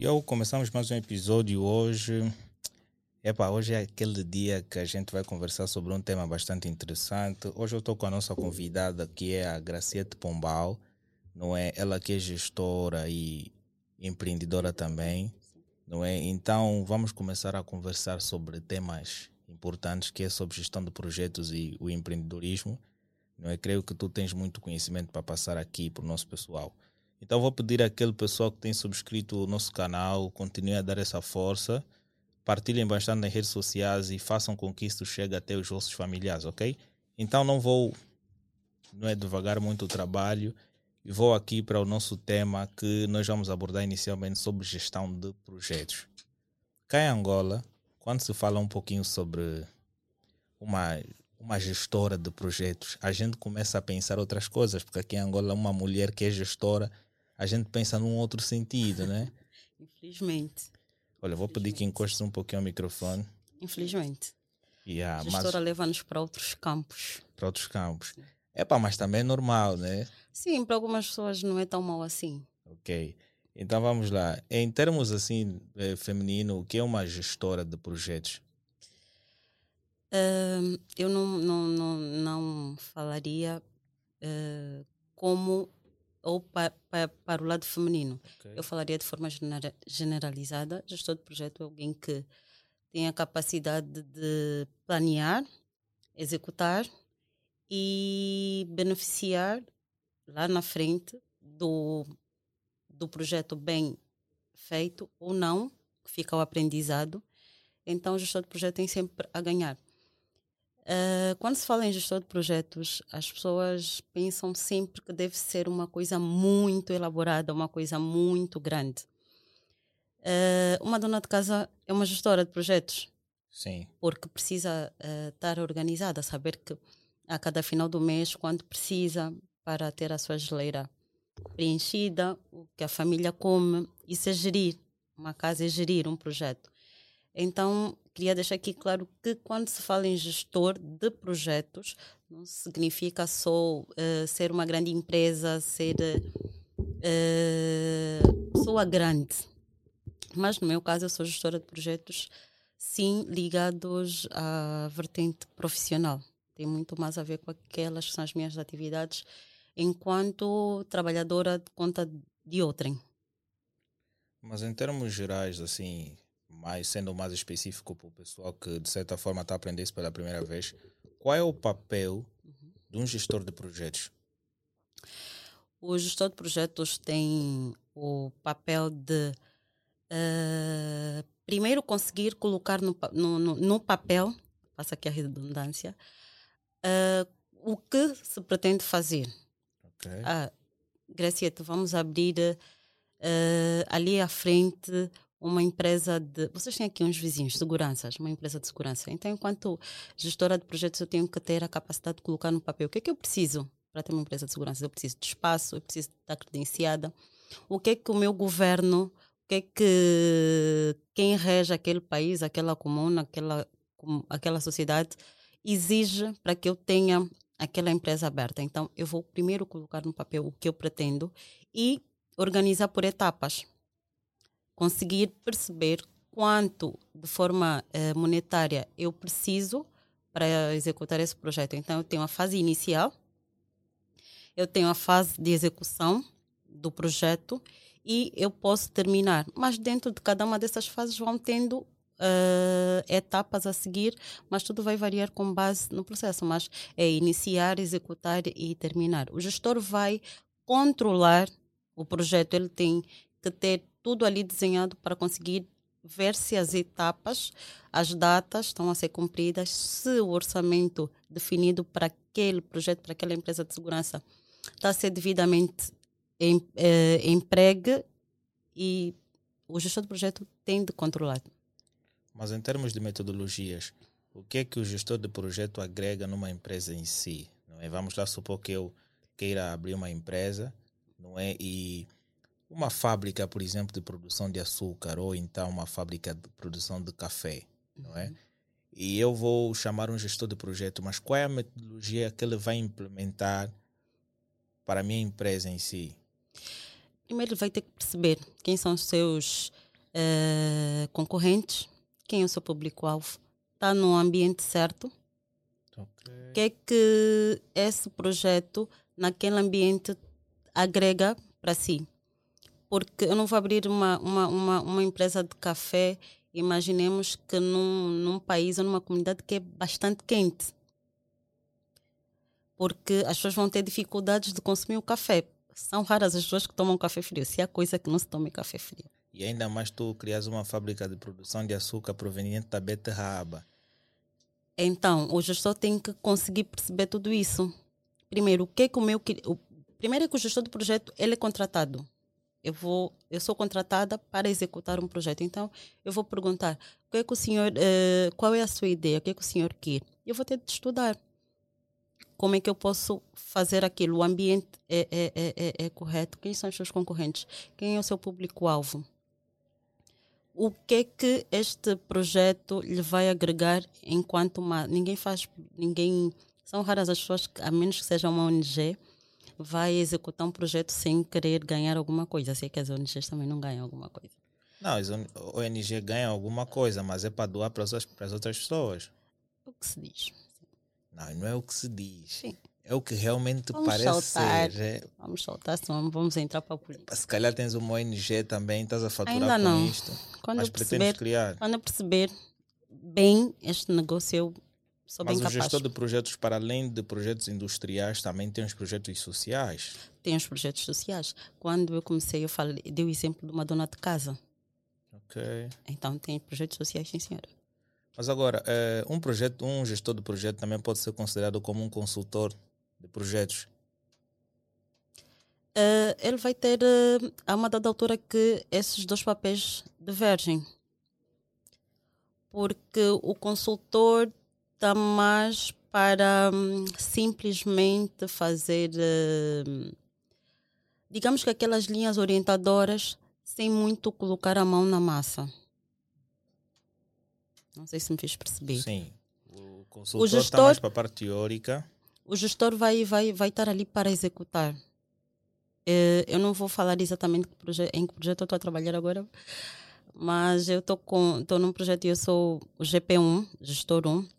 Eu começamos mais um episódio hoje. Epa, hoje é aquele dia que a gente vai conversar sobre um tema bastante interessante. Hoje eu estou com a nossa convidada, que é a Graciete Pombal, não é? Ela que é gestora e empreendedora também, não é? Então vamos começar a conversar sobre temas importantes, que é sobre gestão de projetos e o empreendedorismo. Não é? Creio que tu tens muito conhecimento para passar aqui para o nosso pessoal. Então vou pedir àquele pessoal que tem subscrito o nosso canal, continue a dar essa força, partilhem bastante nas redes sociais e façam com que isso chegue até os vossos familiares, ok? Então não vou, não é devagar muito o trabalho e vou aqui para o nosso tema que nós vamos abordar inicialmente sobre gestão de projetos. Cá em Angola, quando se fala um pouquinho sobre uma uma gestora de projetos, a gente começa a pensar outras coisas, porque aqui em Angola uma mulher que é gestora a gente pensa num outro sentido, né? Infelizmente. Olha, vou pedir que encostes um pouquinho ao microfone. Infelizmente. Yeah, a gestora mas... leva-nos para outros campos. Para outros campos. É pá, mas também é normal, né? Sim, para algumas pessoas não é tão mal assim. Ok. Então vamos lá. Em termos assim, eh, feminino, o que é uma gestora de projetos? Uh, eu não, não, não, não falaria uh, como ou pa, pa, para o lado feminino. Okay. Eu falaria de forma generalizada. Gestor de projeto é alguém que tem a capacidade de planear, executar e beneficiar lá na frente do, do projeto bem feito ou não, que fica o aprendizado. Então, o gestor de projeto tem sempre a ganhar. Uh, quando se fala em gestor de projetos, as pessoas pensam sempre que deve ser uma coisa muito elaborada, uma coisa muito grande. Uh, uma dona de casa é uma gestora de projetos. Sim. Porque precisa uh, estar organizada, saber que a cada final do mês, quando precisa para ter a sua geleira preenchida, o que a família come, isso é gerir. Uma casa é gerir um projeto. Então, queria deixar aqui claro que quando se fala em gestor de projetos, não significa só uh, ser uma grande empresa, ser uh, pessoa grande. Mas no meu caso, eu sou gestora de projetos, sim, ligados à vertente profissional. Tem muito mais a ver com aquelas que são as minhas atividades enquanto trabalhadora de conta de outrem. Mas em termos gerais, assim, mais sendo mais específico para o pessoal que de certa forma está a aprender isso pela primeira vez, qual é o papel de um gestor de projetos? O gestor de projetos tem o papel de uh, primeiro conseguir colocar no, no, no, no, papel, passa aqui a redundância, uh, o que se pretende fazer. Okay. Ah, Gracieta, vamos abrir uh, ali à frente uma empresa de. Vocês têm aqui uns vizinhos, seguranças, uma empresa de segurança. Então, enquanto gestora de projetos, eu tenho que ter a capacidade de colocar no papel o que é que eu preciso para ter uma empresa de segurança. Eu preciso de espaço, eu preciso estar credenciada. O que é que o meu governo, o que é que quem rege aquele país, aquela comuna, aquela, aquela sociedade exige para que eu tenha aquela empresa aberta. Então, eu vou primeiro colocar no papel o que eu pretendo e organizar por etapas conseguir perceber quanto de forma uh, monetária eu preciso para executar esse projeto. Então, eu tenho a fase inicial, eu tenho a fase de execução do projeto e eu posso terminar. Mas dentro de cada uma dessas fases vão tendo uh, etapas a seguir, mas tudo vai variar com base no processo. Mas é iniciar, executar e terminar. O gestor vai controlar o projeto, ele tem que ter tudo ali desenhado para conseguir ver se as etapas, as datas estão a ser cumpridas, se o orçamento definido para aquele projeto, para aquela empresa de segurança, está a ser devidamente em, eh, empregue e o gestor do projeto tem de controlar. Mas em termos de metodologias, o que é que o gestor de projeto agrega numa empresa em si? Não é? Vamos lá supor que eu queira abrir uma empresa, não é? E uma fábrica, por exemplo, de produção de açúcar ou então uma fábrica de produção de café, não é? Uhum. E eu vou chamar um gestor de projeto, mas qual é a metodologia que ele vai implementar para a minha empresa em si? Primeiro ele vai ter que perceber quem são os seus uh, concorrentes, quem é o seu público-alvo, está no ambiente certo, o okay. que é que esse projeto naquele ambiente agrega para si. Porque eu não vou abrir uma, uma, uma, uma empresa de café, imaginemos que num, num país ou numa comunidade que é bastante quente. Porque as pessoas vão ter dificuldades de consumir o café. São raras as pessoas que tomam café frio. Se há coisa que não se toma café frio. E ainda mais tu crias uma fábrica de produção de açúcar proveniente da beterraba. Então, o gestor tem que conseguir perceber tudo isso. Primeiro, o que é que o meu o, primeiro é que o gestor do projeto ele é contratado. Eu vou, eu sou contratada para executar um projeto. Então, eu vou perguntar: o que é que o senhor, uh, qual é a sua ideia? O que é que o senhor quer? Eu vou ter de estudar como é que eu posso fazer aquilo? O ambiente é, é, é, é, é correto? Quem são os seus concorrentes? Quem é o seu público-alvo? O que é que este projeto lhe vai agregar enquanto uma. Ninguém faz. Ninguém. São raras as pessoas, a menos que seja uma ONG, vai executar um projeto sem querer ganhar alguma coisa. Sei que as ONGs também não ganham alguma coisa. Não, as ONG ganham alguma coisa, mas é para doar para as, para as outras pessoas. O que se diz? Não, não é o que se diz. Sim. É o que realmente vamos parece soltar. ser. É... Vamos soltar, senão vamos entrar para a política. Se calhar tens uma ONG também, estás a faturar Ainda não. isto. Quando mas eu perceber, criar. Quando eu perceber bem este negócio, eu sou mas bem o capaz. gestor de projetos, para além de projetos industriais, também tem os projetos sociais. Tem os projetos sociais. Quando eu comecei, eu falei, dei o exemplo de uma dona de casa. Ok. Então tem projetos sociais, sim, senhora. Mas agora, eh, um projeto, um gestor de projeto também pode ser considerado como um consultor de projetos. Uh, ele vai ter uh, a uma dada altura que esses dois papéis divergem. Porque o consultor está mais para um, simplesmente fazer, uh, digamos que aquelas linhas orientadoras, sem muito colocar a mão na massa. Não sei se me fiz perceber. Sim. O consultor está gestor, mais para a parte teórica. O gestor vai, vai, vai estar ali para executar. É, eu não vou falar exatamente em que projeto eu estou a trabalhar agora, mas eu estou num projeto e eu sou o GP1, gestor 1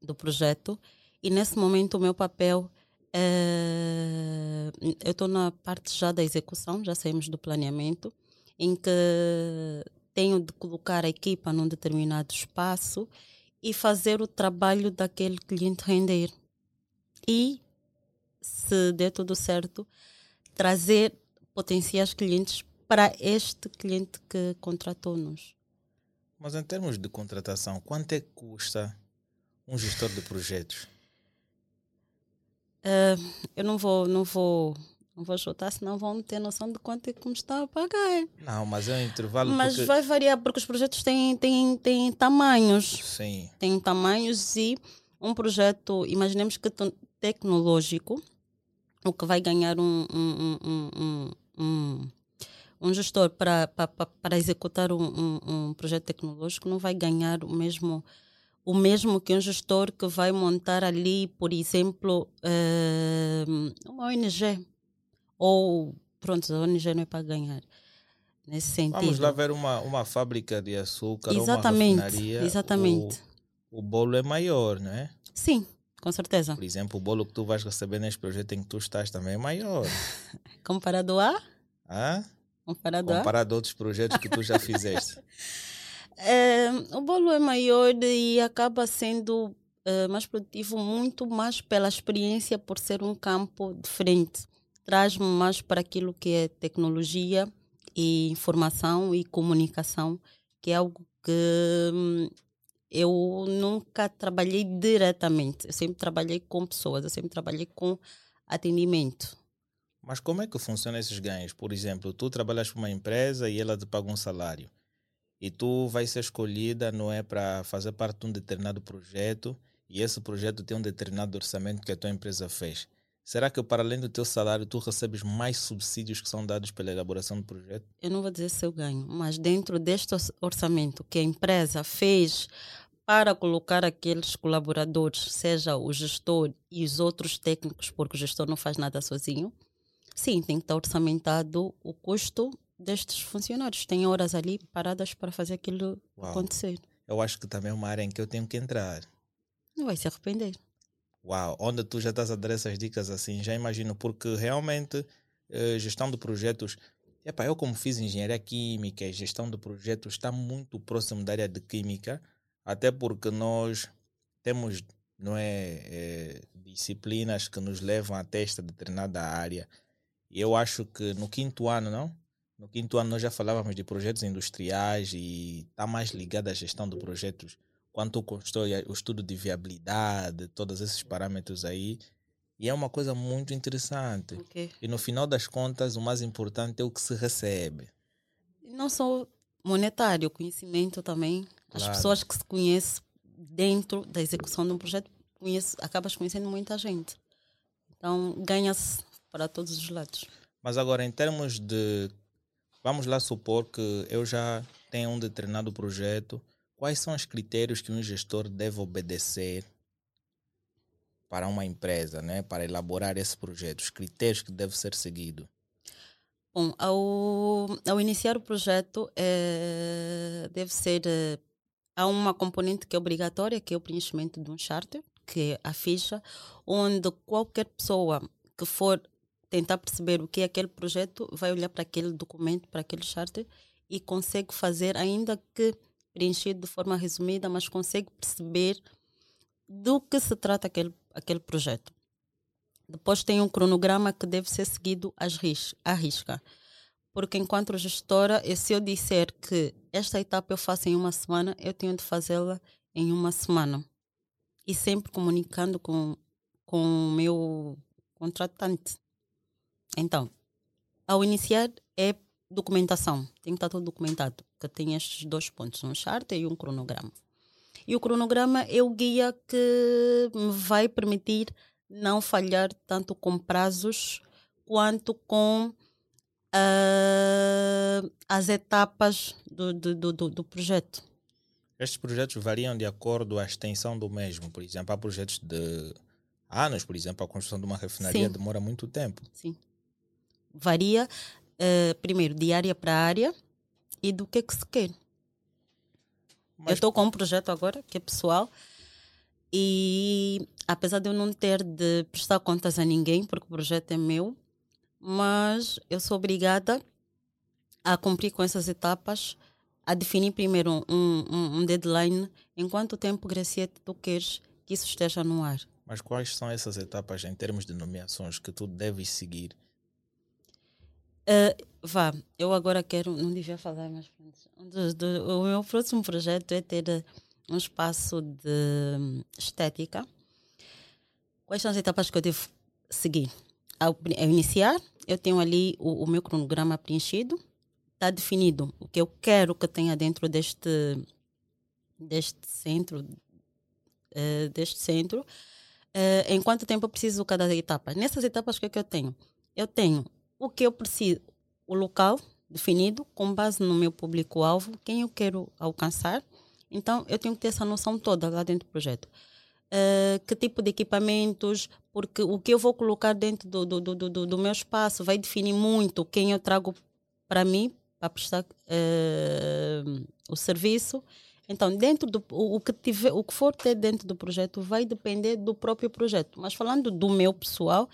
do projeto, e nesse momento o meu papel é, eu estou na parte já da execução, já saímos do planeamento, em que tenho de colocar a equipa num determinado espaço e fazer o trabalho daquele cliente render. E, se der tudo certo, trazer potenciais clientes para este cliente que contratou-nos. Mas em termos de contratação, quanto é que custa um gestor de projetos? Uh, eu não vou, não vou não vou chutar, senão vão ter noção de quanto é que me está a pagar. Não, mas é um intervalo. Mas porque... vai variar porque os projetos têm, têm, têm tamanhos. Sim. Têm tamanhos e um projeto, imaginemos que tecnológico, o que vai ganhar um, um, um, um, um gestor para, para, para executar um, um, projeto tecnológico não vai ganhar o mesmo o mesmo que um gestor que vai montar ali, por exemplo, uh, uma ONG ou pronto, a ONG não é para ganhar. Nesse sentido. Vamos lá ver uma, uma fábrica de açúcar exatamente, uma refinaria. Exatamente. O, o bolo é maior, não é? Sim, com certeza. Por exemplo, o bolo que tu vais receber neste projeto em que tu estás também é maior. Comparado a? Ah? Comparado, Comparado a? a outros projetos que tu já fizeste. é, o bolo é maior e acaba sendo é, mais produtivo muito mais pela experiência por ser um campo diferente traz-me mais para aquilo que é tecnologia e informação e comunicação, que é algo que hum, eu nunca trabalhei diretamente. Eu sempre trabalhei com pessoas, eu sempre trabalhei com atendimento. Mas como é que funcionam esses ganhos? Por exemplo, tu trabalhas para uma empresa e ela te paga um salário. E tu vai ser escolhida, não é, para fazer parte de um determinado projeto e esse projeto tem um determinado orçamento que a tua empresa fez. Será que para além do teu salário tu recebes mais subsídios que são dados pela elaboração do projeto? Eu não vou dizer se eu ganho, mas dentro deste orçamento que a empresa fez para colocar aqueles colaboradores, seja o gestor e os outros técnicos, porque o gestor não faz nada sozinho, Sim, tem que estar orçamentado o custo destes funcionários. Tem horas ali paradas para fazer aquilo Uau. acontecer. Eu acho que também é uma área em que eu tenho que entrar. Não vai se arrepender. Uau, onde tu já estás a dar essas dicas assim, já imagino, porque realmente eh, gestão de projetos. Epa, eu como fiz engenharia química e gestão de projetos está muito próximo da área de química, até porque nós temos não é, é disciplinas que nos levam até esta determinada área. E eu acho que no quinto ano, não? No quinto ano nós já falávamos de projetos industriais e está mais ligado à gestão de projetos quanto constrói o estudo de viabilidade, todos esses parâmetros aí. E é uma coisa muito interessante. Okay. E no final das contas, o mais importante é o que se recebe. Não só monetário, o conhecimento também. Claro. As pessoas que se conhecem dentro da execução de um projeto, conhece, acabas conhecendo muita gente. Então, ganha-se para todos os lados. Mas agora, em termos de. Vamos lá supor que eu já tenho um determinado projeto. Quais são os critérios que um gestor deve obedecer para uma empresa, né? para elaborar esse projeto? Os critérios que devem ser seguidos? Bom, ao, ao iniciar o projeto, é, deve ser. É, há uma componente que é obrigatória, que é o preenchimento de um charter, que é a ficha, onde qualquer pessoa que for tentar perceber o que é aquele projeto, vai olhar para aquele documento, para aquele charter e consegue fazer, ainda que preenchido de forma resumida, mas consegue perceber do que se trata aquele, aquele projeto. Depois tem um cronograma que deve ser seguido ris à risca. Porque enquanto gestora, se eu disser que esta etapa eu faço em uma semana, eu tenho de fazê-la em uma semana. E sempre comunicando com, com o meu contratante. Então, ao iniciar é documentação. Tem que estar tudo documentado. Que tem estes dois pontos, um charter e um cronograma. E o cronograma é o guia que me vai permitir não falhar tanto com prazos quanto com uh, as etapas do, do, do, do, projeto. Estes projetos variam de acordo com a extensão do mesmo. Por exemplo, há projetos de anos, por exemplo, a construção de uma refinaria Sim. demora muito tempo. Sim varia, uh, primeiro, de área para área e do que, é que se quer. Mas... Eu estou com um projeto agora que é pessoal e apesar de eu não ter de prestar contas a ninguém, porque o projeto é meu, mas eu sou obrigada a cumprir com essas etapas, a definir primeiro um, um, um deadline, em quanto tempo, Graciete, tu queres que isso esteja no ar. Mas quais são essas etapas em termos de nomeações que tu deves seguir Uh, vá, eu agora quero, não devia falar mais do, do, o meu próximo projeto é ter eh, um espaço de hum, estética. Quais são as etapas que eu devo seguir? Ao, ao iniciar, eu tenho ali o, o meu cronograma preenchido, está definido o que eu quero que tenha dentro deste, deste centro, uh, deste centro. Uh, em quanto tempo eu preciso cada etapa? Nessas etapas, o que é que eu tenho? Eu tenho o que eu preciso, o local definido com base no meu público-alvo, quem eu quero alcançar. Então, eu tenho que ter essa noção toda lá dentro do projeto. Uh, que tipo de equipamentos, porque o que eu vou colocar dentro do, do, do, do, do meu espaço vai definir muito quem eu trago para mim, para prestar uh, o serviço. Então, dentro do o, o, que tiver, o que for ter dentro do projeto vai depender do próprio projeto. Mas falando do meu pessoal,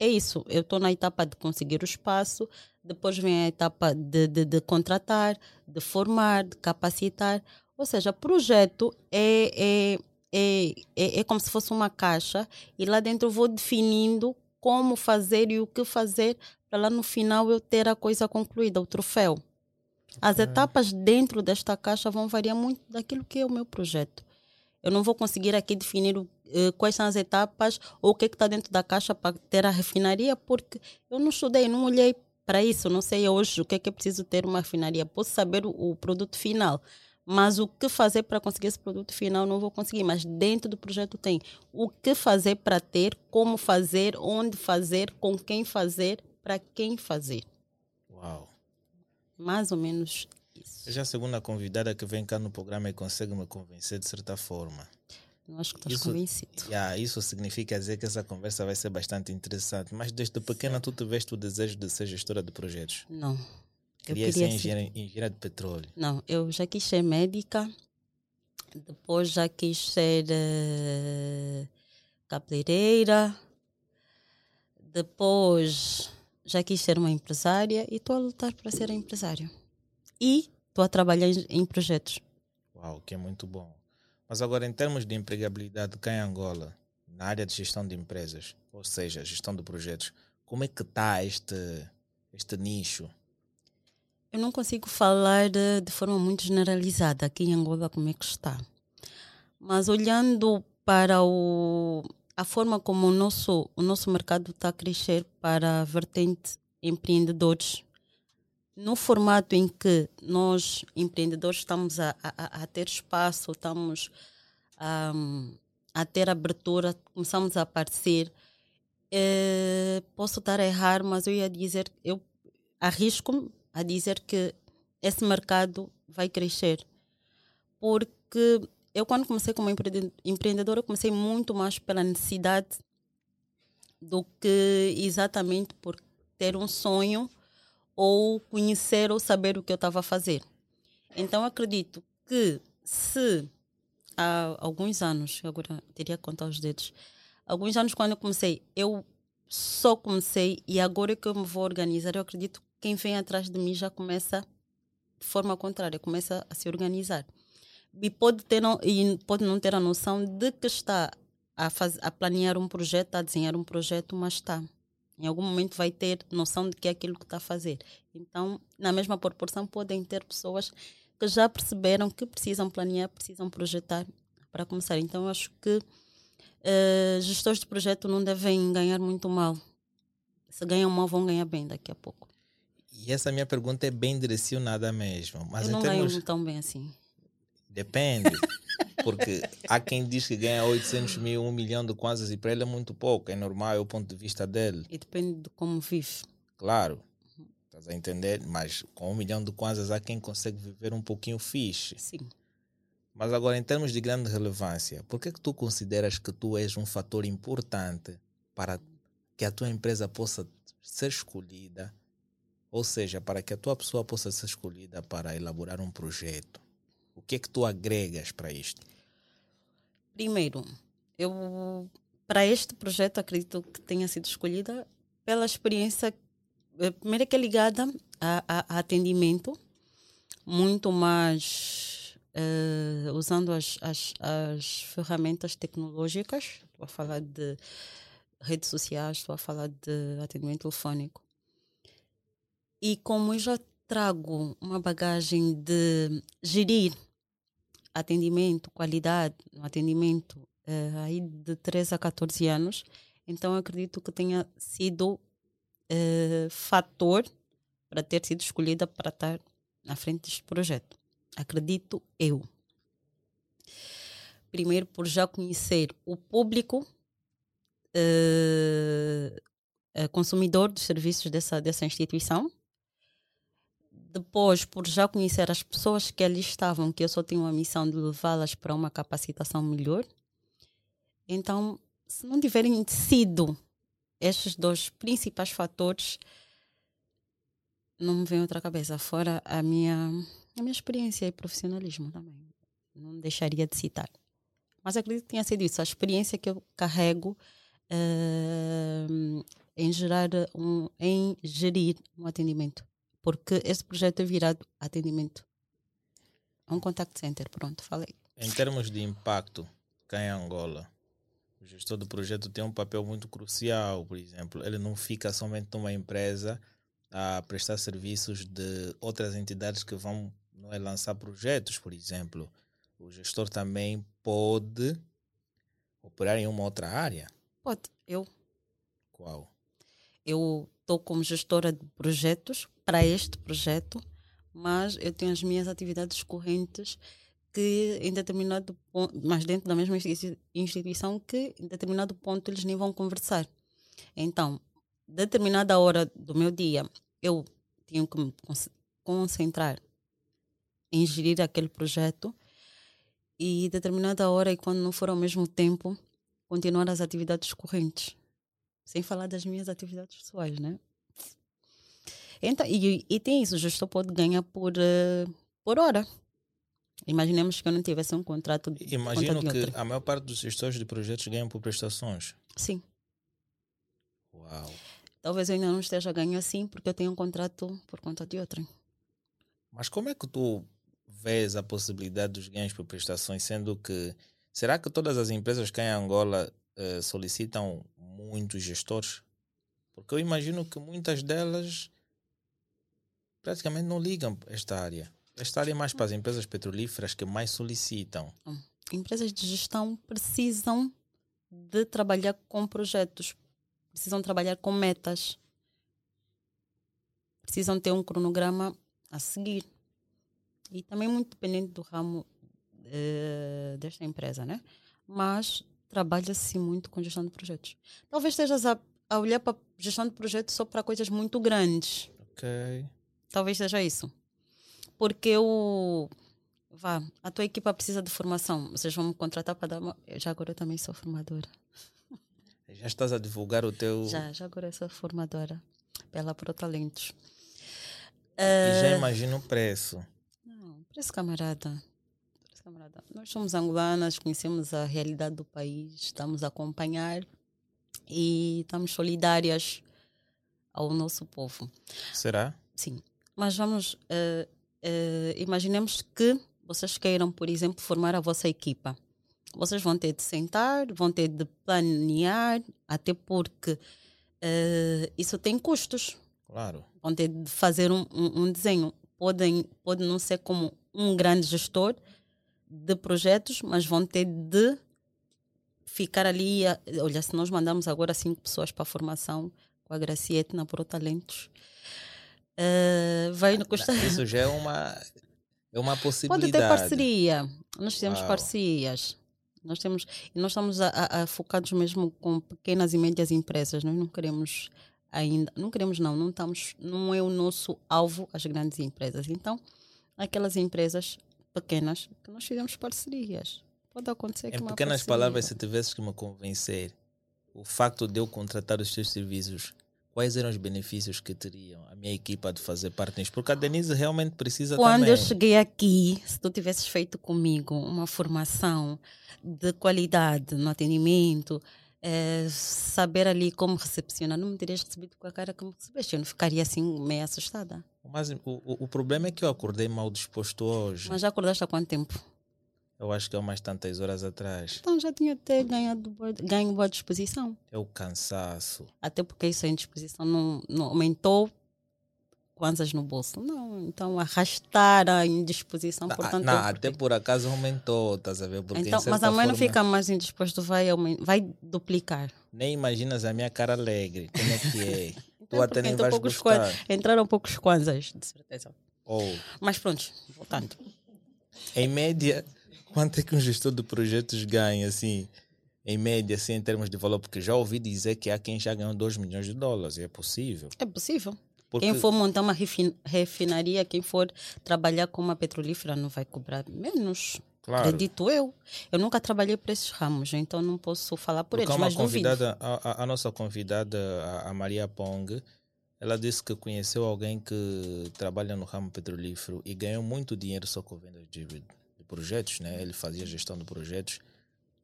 é isso. Eu estou na etapa de conseguir o espaço, depois vem a etapa de, de, de, contratar, de formar, de capacitar. Ou seja, projeto é, é, é, é, é como se fosse uma caixa e lá dentro eu vou definindo como fazer e o que fazer para lá no final eu ter a coisa concluída, o troféu. As etapas dentro desta caixa vão variar muito daquilo que é o meu projeto. Eu não vou conseguir aqui definir o eh, quais são as etapas ou o que é está dentro da caixa para ter a refinaria, porque eu não estudei, não olhei para isso, não sei hoje o que é que é preciso ter uma refinaria. Posso saber o, o produto final, mas o que fazer para conseguir esse produto final não vou conseguir. Mas dentro do projeto tem o que fazer para ter, como fazer, onde fazer, com quem fazer, para quem fazer. Uau! Mais ou menos isso. Seja a segunda convidada que vem cá no programa e consegue me convencer de certa forma. Eu acho que estás convencido. Yeah, isso significa dizer que essa conversa vai ser bastante interessante. Mas desde pequena tu tiveste o desejo de ser gestora de projetos? Não. Eu queria ser engenheira, engenheira de petróleo. Não, eu já quis ser médica, depois já quis ser uh, cabeleireira, depois já quis ser uma empresária e estou a lutar para ser empresária. E estou a trabalhar em, em projetos. Uau, que é muito bom. Mas agora, em termos de empregabilidade cá em Angola, na área de gestão de empresas, ou seja, gestão de projetos, como é que está este, este nicho? Eu não consigo falar de, de forma muito generalizada aqui em Angola como é que está. Mas olhando para o, a forma como o nosso, o nosso mercado está a crescer para a vertente empreendedores, no formato em que nós, empreendedores, estamos a, a, a ter espaço, estamos a, a, ter abertura, começamos a aparecer, eh, posso estar a errar, mas eu ia dizer, eu arrisco a dizer que esse mercado vai crescer. Porque eu, quando comecei como empreendedora, comecei muito mais pela necessidade do que exatamente por ter um sonho ou conhecer ou saber o que eu estava a fazer. Então, acredito que se há alguns anos, agora teria que contar os dedos, alguns anos quando eu comecei, eu só comecei e agora que eu me vou organizar, eu acredito quem vem atrás de mim já começa de forma contrária, começa a se organizar. E pode, ter e pode não ter a noção de que está a, faz, a planear um projeto, a desenhar um projeto, mas está. Em algum momento vai ter noção de que é aquilo que está a fazer. Então, na mesma proporção, podem ter pessoas que já perceberam que precisam planear, precisam projetar para começar. Então, acho que uh, gestores de projeto não devem ganhar muito mal. Se ganham mal, vão ganhar bem daqui a pouco. E essa minha pergunta é bem direcionada mesmo. Mas eu não termos... ganho tão bem assim. Depende. Porque há quem diz que ganha 800 mil, 1 milhão de kwanzas e para ele é muito pouco. É normal, é o ponto de vista dele. E depende de como vive. Claro. Estás a entender? Mas com 1 milhão de kwanzas há quem consegue viver um pouquinho fixe. Sim. Mas agora, em termos de grande relevância, por que, que tu consideras que tu és um fator importante para que a tua empresa possa ser escolhida ou seja, para que a tua pessoa possa ser escolhida para elaborar um projeto, o que é que tu agregas para isto? Primeiro, eu para este projeto acredito que tenha sido escolhida pela experiência, eh, primeiro que é ligada a, a, a atendimento, muito mais uh, usando as, as, as ferramentas tecnológicas, estou a falar de redes sociais, estou a falar de atendimento telefônico e como eu já trago uma bagagem de gerir atendimento, qualidade no atendimento eh, aí de 13 a 14 anos, então acredito que tenha sido eh, fator para ter sido escolhida para estar na frente deste projeto. Acredito eu. Primeiro, por já conhecer o público eh, consumidor dos serviços dessa, dessa instituição, depois, por já conhecer as pessoas que ali estavam, que eu só tinha uma missão de levá-las para uma capacitação melhor, então, se não tiverem sido estes dois principais fatores, não me vem outra cabeça, fora a minha, a minha experiência e profissionalismo também. Não deixaria de citar. Mas acredito que tenha sido isso, a experiência que eu carrego uh, em, gerar um, em gerir um atendimento porque esse projeto é virado atendimento. É um contact center, pronto, falei. Em termos de impacto, cá em Angola, o gestor do projeto tem um papel muito crucial, por exemplo, ele não fica somente numa empresa a prestar serviços de outras entidades que vão não é, lançar projetos, por exemplo. O gestor também pode operar em uma outra área. Pode, eu. Qual? Eu estou como gestora de projetos para este projeto, mas eu tenho as minhas atividades correntes que em determinado ponto, mas dentro da mesma instituição que em determinado ponto eles nem vão conversar. Então, determinada hora do meu dia, eu tenho que me concentrar em gerir aquele projeto e determinada hora e quando não for ao mesmo tempo, continuar as atividades correntes. Sem falar das minhas atividades pessoais, né? Então, e, e tem isso, o gestor pode ganhar por, uh, por hora. Imaginemos que eu não tivesse um contrato de Imagino que a maior parte dos gestores de projetos ganham por prestações. Sim. Uau. Talvez eu ainda não esteja ganhando assim porque eu tenho um contrato por conta de outrem. Mas como é que tu vês a possibilidade dos ganhos por prestações, sendo que será que todas as empresas que em Angola uh, solicitam muitos gestores? Porque eu imagino que muitas delas praticamente não ligam esta área. Esta área é mais para as empresas petrolíferas que mais solicitam. Hum. Empresas de gestão precisam de trabalhar com projetos, precisam trabalhar com metas, precisam ter um cronograma a seguir. E também muito dependente do ramo uh, desta empresa, né? Mas trabalha-se muito com gestão de projetos. Talvez estejas a, a olhar para gestão de projetos só para coisas muito grandes. Ok. Talvez seja isso. Porque o. Vá, a tua equipa precisa de formação. Vocês vão me contratar para dar uma. Já agora eu também sou formadora. Já estás a divulgar o teu. Já, já agora eu sou formadora pela ProTalentos. E já eh, imagino o preço. Não, preço camarada. Camarada. Nós somos angolanas, conhecemos a realidade do país, estamos a acompanhar e estamos solidárias ao nosso povo. Será? Sim. Mas vamos, uh, uh, imaginemos que vocês queiram, por exemplo, formar a vossa equipa. Vocês vão ter de sentar, vão ter de planear, até porque uh, isso tem custos. Claro. Vão ter de fazer um, um, um desenho. Podem, pode não ser como um grande gestor de projetos, mas vão ter de ficar ali. Olha, se nós mandamos agora cinco pessoas para a formação com a Graciete na Pro Talentos, uh, vai nos custar. Isso já é uma, é uma possibilidade. Pode ter parceria. Nós temos Uau. parcerias. Nós temos nós estamos a, a, a focados mesmo com pequenas e médias empresas. Nós não queremos ainda, não queremos não, não estamos, não é o nosso alvo as grandes empresas. Então, aquelas empresas pequenas que nós fizemos parcerias. Pode acontecer em que Em pequenas palavras, se tivesse que me convencer, o facto de eu contratar os teus serviços, quais eram os benefícios que teriam a minha equipa de fazer parte nisso? Porque a Denise realmente precisa Quando também. eu cheguei aqui, se tu tivesses feito comigo uma formação de qualidade no atendimento, é, saber ali como recepcionar. Não me terias recebido com a cara como recebeste. Eu não ficaria assim meio assustada. Mas o, o, o problema é que eu acordei mal disposto hoje. Mas já acordaste há quanto tempo? Eu acho que há umas tantas horas atrás. Então já tinha até ganhado ganho boa disposição. É o cansaço. Até porque isso a indisposição não, não aumentou kwanzas no bolso. Não, então arrastar a indisposição, não, portanto... Não, até por acaso aumentou, estás a ver? Porque então, mas a mãe forma... não fica mais indisposto, vai, vai duplicar. Nem imaginas a minha cara alegre, como é que é? então, tu até nem vais gostar. Entraram poucos kwanzas, de certeza. Oh. Mas pronto, voltando. Em média, quanto é que um gestor de projetos ganha, assim, em média, assim, em termos de valor? Porque já ouvi dizer que há quem já ganhou 2 milhões de dólares, é possível? É possível. Porque... Quem for montar uma refinaria, quem for trabalhar com uma petrolífera não vai cobrar menos. Claro. Acredito eu. Eu nunca trabalhei para esses ramos, então não posso falar por Porque eles, mas convidada, a, a, nossa convidada, a, a, Maria Pong, ela disse que conheceu alguém que trabalha no ramo petrolífero e ganhou muito dinheiro só com venda de, de projetos, né? Ele fazia gestão de projetos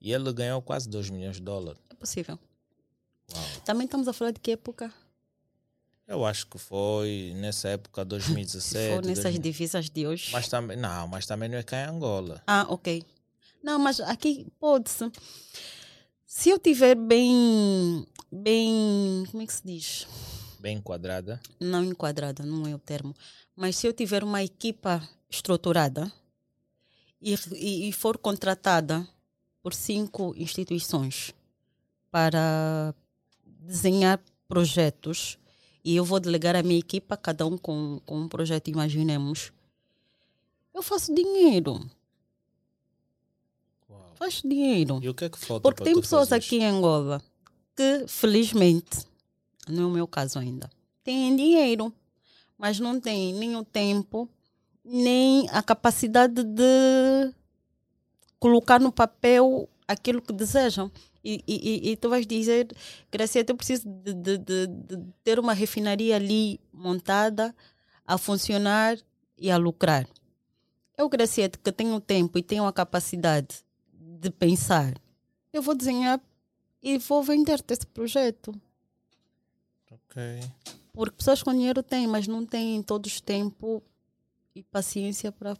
e ele ganhou quase 2 milhões de dólares. É possível. Uau. Também estamos a falar de que época? Eu acho que foi nessa época, 2017. foi nessas 2000... divisas de hoje. Mas também, não, mas também não é cá em Angola. Ah, ok. Não, mas aqui pode-se. Se eu tiver bem, bem, como é que se diz? Bem enquadrada? Não enquadrada, não é o termo. Mas se eu tiver uma equipa estruturada e, e, e for contratada por cinco instituições para desenhar projetos e eu vou delegar a minha equipa, cada um com, com um projeto, imaginemos. Eu faço dinheiro. Uau. Faço dinheiro. E o que é que falta Porque tem pessoas aqui em Angola que, felizmente, não é o meu caso ainda, têm dinheiro, mas não têm nem o tempo, nem a capacidade de colocar no papel aquilo que desejam. E, e, e tu vais dizer, Gracieta, eu preciso de, de, de, de ter uma refinaria ali montada, a funcionar e a lucrar. Eu, Gracieta, que tenho tempo e tenho a capacidade de pensar, eu vou desenhar e vou vender-te esse projeto. Ok. Porque pessoas com dinheiro têm, mas não têm todos tempo e paciência para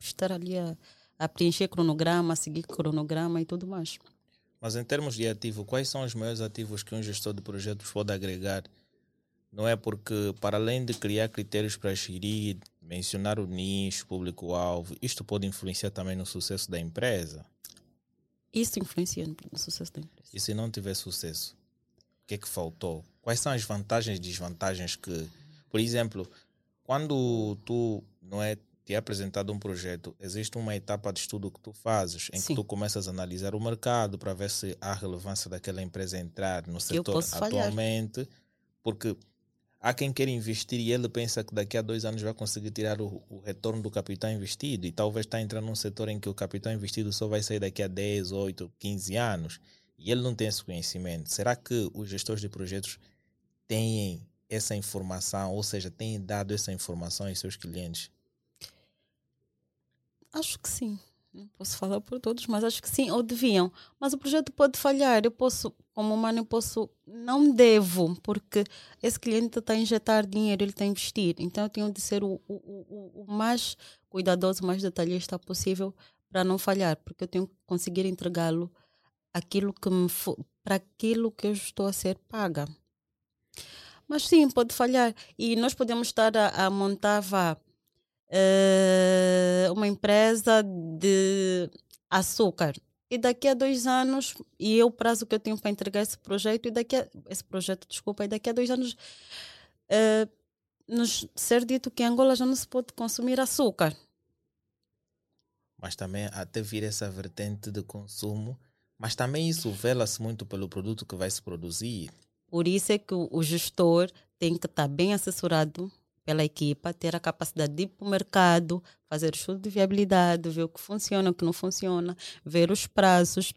estar ali a, a preencher cronograma, a seguir cronograma e tudo mais. Mas em termos de ativo, quais são os maiores ativos que um gestor de projetos pode agregar? Não é porque, para além de criar critérios para gerir, mencionar o nicho, público-alvo, isto pode influenciar também no sucesso da empresa? Isso influencia no sucesso da empresa. E se não tiver sucesso, o que é que faltou? Quais são as vantagens e desvantagens que, por exemplo, quando tu não é te é apresentado um projeto, existe uma etapa de estudo que tu fazes, em Sim. que tu começas a analisar o mercado para ver se há relevância daquela empresa entrar no setor atualmente, falhar. porque há quem quer investir e ele pensa que daqui a dois anos vai conseguir tirar o, o, retorno do capital investido e talvez está entrando num setor em que o capital investido só vai sair daqui a 10, 8, 15 anos e ele não tem esse conhecimento. Será que os gestores de projetos têm essa informação, ou seja, têm dado essa informação aos seus clientes? Acho que sim. Não posso falar por todos, mas acho que sim, ou deviam. Mas o projeto pode falhar. Eu posso, como humano, eu posso, não devo, porque esse cliente está a injetar dinheiro, ele está a investir. Então eu tenho de ser o, o, o, o mais cuidadoso, o mais detalhista possível para não falhar, porque eu tenho que conseguir entregá-lo aquilo que me para aquilo que eu estou a ser paga. Mas sim, pode falhar. E nós podemos estar a, a montar vá, uh, uma empresa de açúcar. E daqui a dois anos, e é o prazo que eu tenho para entregar esse projeto, e daqui a, esse projeto, desculpa, e daqui a dois anos uh, nos ser dito que em Angola já não se pode consumir açúcar. Mas também até vir essa vertente de consumo, mas também isso vela-se muito pelo produto que vai se produzir. Por isso é que o gestor tem que estar bem assessorado pela equipa, ter a capacidade de ir para o mercado, fazer o estudo de viabilidade, ver o que funciona, o que não funciona, ver os prazos,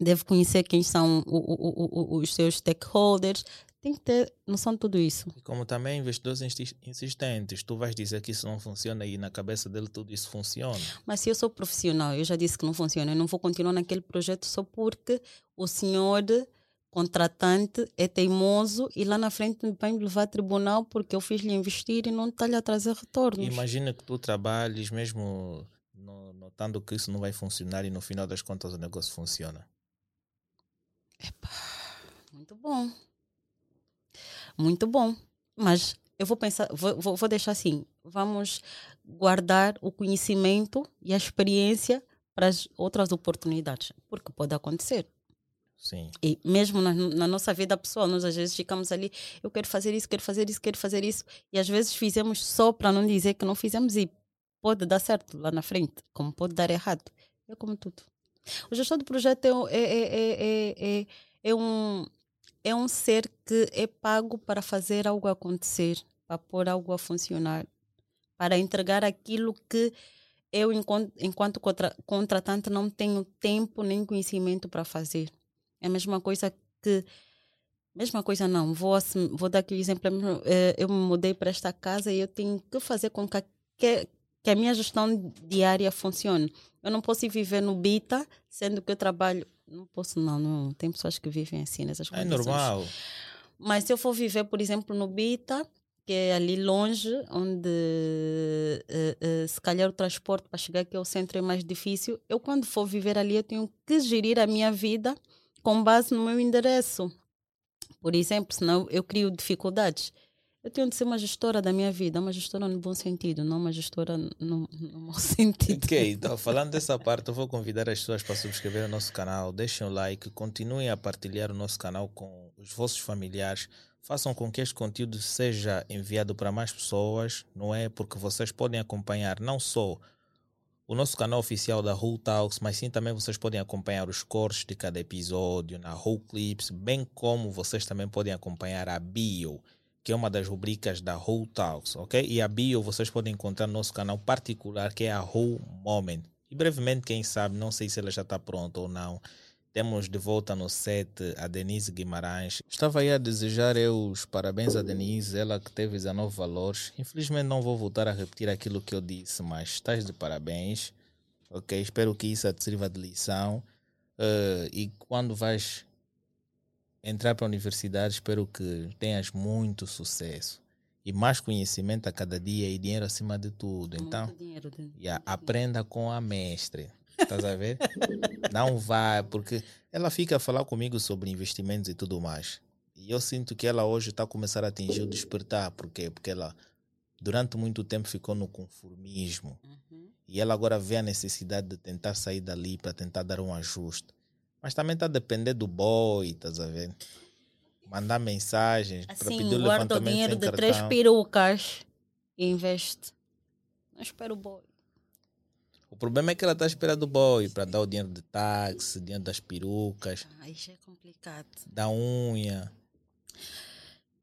deve conhecer quem são o, o, os seus stakeholders, tem que ter noção de tudo isso. E como também investidores insistentes, tu vais dizer que isso não funciona e na cabeça dele tudo isso funciona. Mas se eu sou profissional, eu já disse que não funciona, eu não vou continuar naquele projeto só porque o senhor contratante é teimoso e lá na frente vai me levar a tribunal porque eu fiz-lhe investir e não está-lhe a trazer retornos. Imagina que tu trabalhes mesmo notando que isso não vai funcionar e no final das contas o negócio funciona. Epa, muito bom. Muito bom. Mas eu vou pensar, vou, vou deixar assim: vamos guardar o conhecimento e a experiência para as outras oportunidades, porque pode acontecer. Sim. E mesmo na, na, nossa vida pessoal, nós às vezes ficamos ali, eu quero fazer isso, quero fazer isso, quero fazer isso, e às vezes fizemos só para não dizer que não fizemos e pode dar certo lá na frente, como pode dar errado. É como tudo. O gestor de projeto é, é, é, é, é, um, é um ser que é pago para fazer algo acontecer, para pôr algo a funcionar, para entregar aquilo que eu, enquanto, enquanto contra, contratante, não tenho tempo nem conhecimento para fazer. É a mesma coisa que. Mesma coisa não, vou, vou dar aqui o exemplo. Eh, eu me mudei para esta casa e eu tenho que fazer com que, que, que a minha gestão diária funcione. Eu não posso ir viver no Bita, sendo que eu trabalho. Não posso, não, não. Tem pessoas que vivem assim nessas coisas. É normal. Mas se eu for viver, por exemplo, no Bita, que é ali longe, onde uh, uh, se calhar o transporte para chegar aqui ao centro é mais difícil, eu quando for viver ali, eu tenho que gerir a minha vida com base no meu endereço. Por exemplo, senão eu crio dificuldades. Eu tenho de ser uma gestora da minha vida, uma gestora no bom sentido, não uma gestora no, no mau sentido. Ok, então falando dessa parte, eu vou convidar as pessoas para subscrever o nosso canal, deixem o like, continuem a partilhar o nosso canal com os vossos familiares, façam com que este conteúdo seja enviado para mais pessoas, não é? Porque vocês podem acompanhar não só o nosso canal oficial da Whole Talks, mas sim também vocês podem acompanhar os cortes de cada episódio na Whole Clips, bem como vocês também podem acompanhar a bio, que é uma das rubricas da Whole Talks, ok? E a bio vocês podem encontrar no nosso canal particular, que é a Whole Moment. E brevemente, quem sabe, não sei se ela já está pronta ou não. Temos de volta no set a Denise Guimarães. Estava aí a desejar eu os parabéns a Denise, ela que teve 19 valores. Infelizmente não vou voltar a repetir aquilo que eu disse, mas estás de parabéns. Ok, espero que isso te sirva de lição. Uh, e quando vais entrar para a universidade, espero que tenhas muito sucesso e mais conhecimento a cada dia e dinheiro acima de tudo. Muito então, dinheiro, yeah, aprenda com a mestre. Estás a ver? Não vai, porque ela fica a falar comigo sobre investimentos e tudo mais. E eu sinto que ela hoje está a começar a atingir o despertar. Por quê? Porque ela, durante muito tempo, ficou no conformismo. Uhum. E ela agora vê a necessidade de tentar sair dali para tentar dar um ajuste. Mas também está a depender do boy, estás a ver? Mandar mensagens para Assim, pedir o guarda o levantamento dinheiro de três perucas e investe. Não espero o boy. O problema é que ela está esperando o boy para dar o dinheiro de táxi, dinheiro das perucas, Ah, isso é complicado. da unha.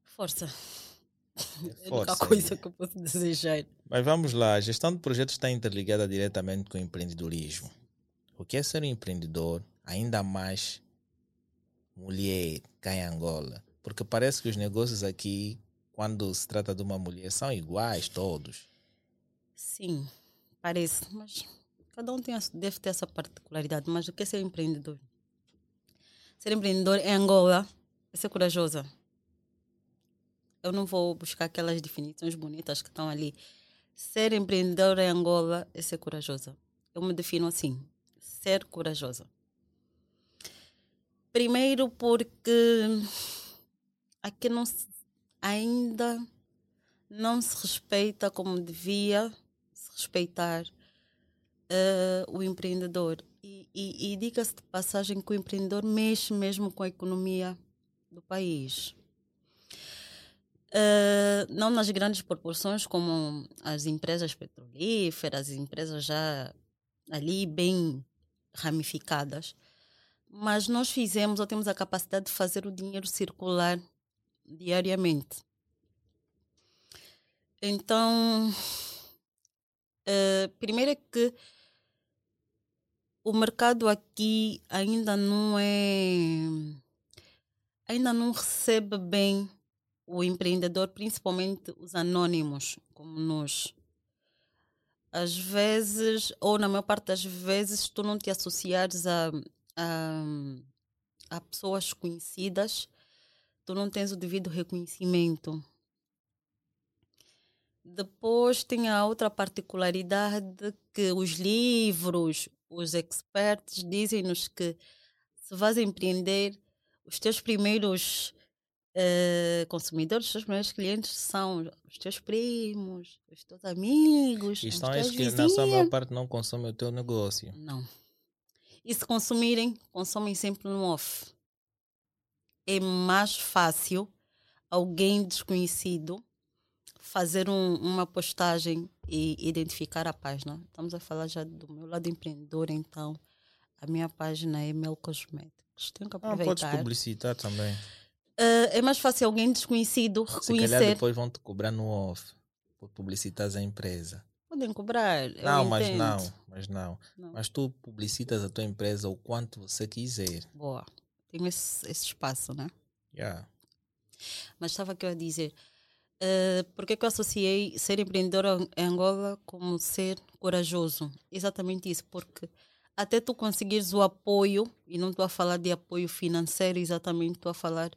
Força. É É a única força, coisa é. que eu posso desejar. Mas vamos lá, a gestão de projetos está interligada diretamente com o empreendedorismo. O que é ser um empreendedor, ainda mais mulher cá em Angola? Porque parece que os negócios aqui, quando se trata de uma mulher, são iguais todos. Sim, parece, mas cada um tem deve ter essa particularidade. Mas o que é ser empreendedor? Ser empreendedor em Angola é ser corajosa. Eu não vou buscar aquelas definições bonitas que estão ali. Ser empreendedor em Angola é ser corajosa. Eu me defino assim: ser corajosa. Primeiro, porque aqui não se- ainda não se respeita como devia se respeitar eh, o empreendedor. E, e, e diga-se de passagem que o empreendedor mexe mesmo com a economia do país. Eh, não nas grandes proporções como as empresas petrolíferas, as empresas já ali bem ramificadas, mas nós fizemos ou temos a capacidade de fazer o dinheiro circular diariamente. Então, eh, primeiro é que o mercado aqui ainda não é. ainda não recebe bem o empreendedor, principalmente os anônimos, como nós. Às vezes, ou na maior parte das vezes, tu não te associares a, a, a pessoas conhecidas, tu não tens o devido reconhecimento. Depois tem a outra particularidade que os livros, os experts dizem-nos que se vais empreender, os teus primeiros eh, consumidores, os teus primeiros clientes são os teus primos, os teus amigos, E os estão esses que na sua maior parte não consomem o teu negócio. Não. E se consumirem, consomem sempre no off. É mais fácil alguém desconhecido fazer um- uma postagem e identificar a página. Estamos a falar já do meu lado empreendedor, então a minha página é Mel Cosméticos. Tenho que Ah, podes aproveitar. publicitar também. Ah, é mais fácil alguém desconhecido Se calhar reconhecer. depois vão te cobrar no off por publicitar a empresa. Podem cobrar. não, mas entendo. não, mas não. Não. Mas tu publicitas a tua empresa o quanto você quiser. Boa. Tenho esse, esse espaço, né? Yeah. Mas estava aqui a dizer, uh, por que que eu associei ser empreendedor em Angola como ser corajoso? Exatamente isso, porque até tu conseguires o apoio, e não estou a falar de apoio financeiro, exatamente estou a falar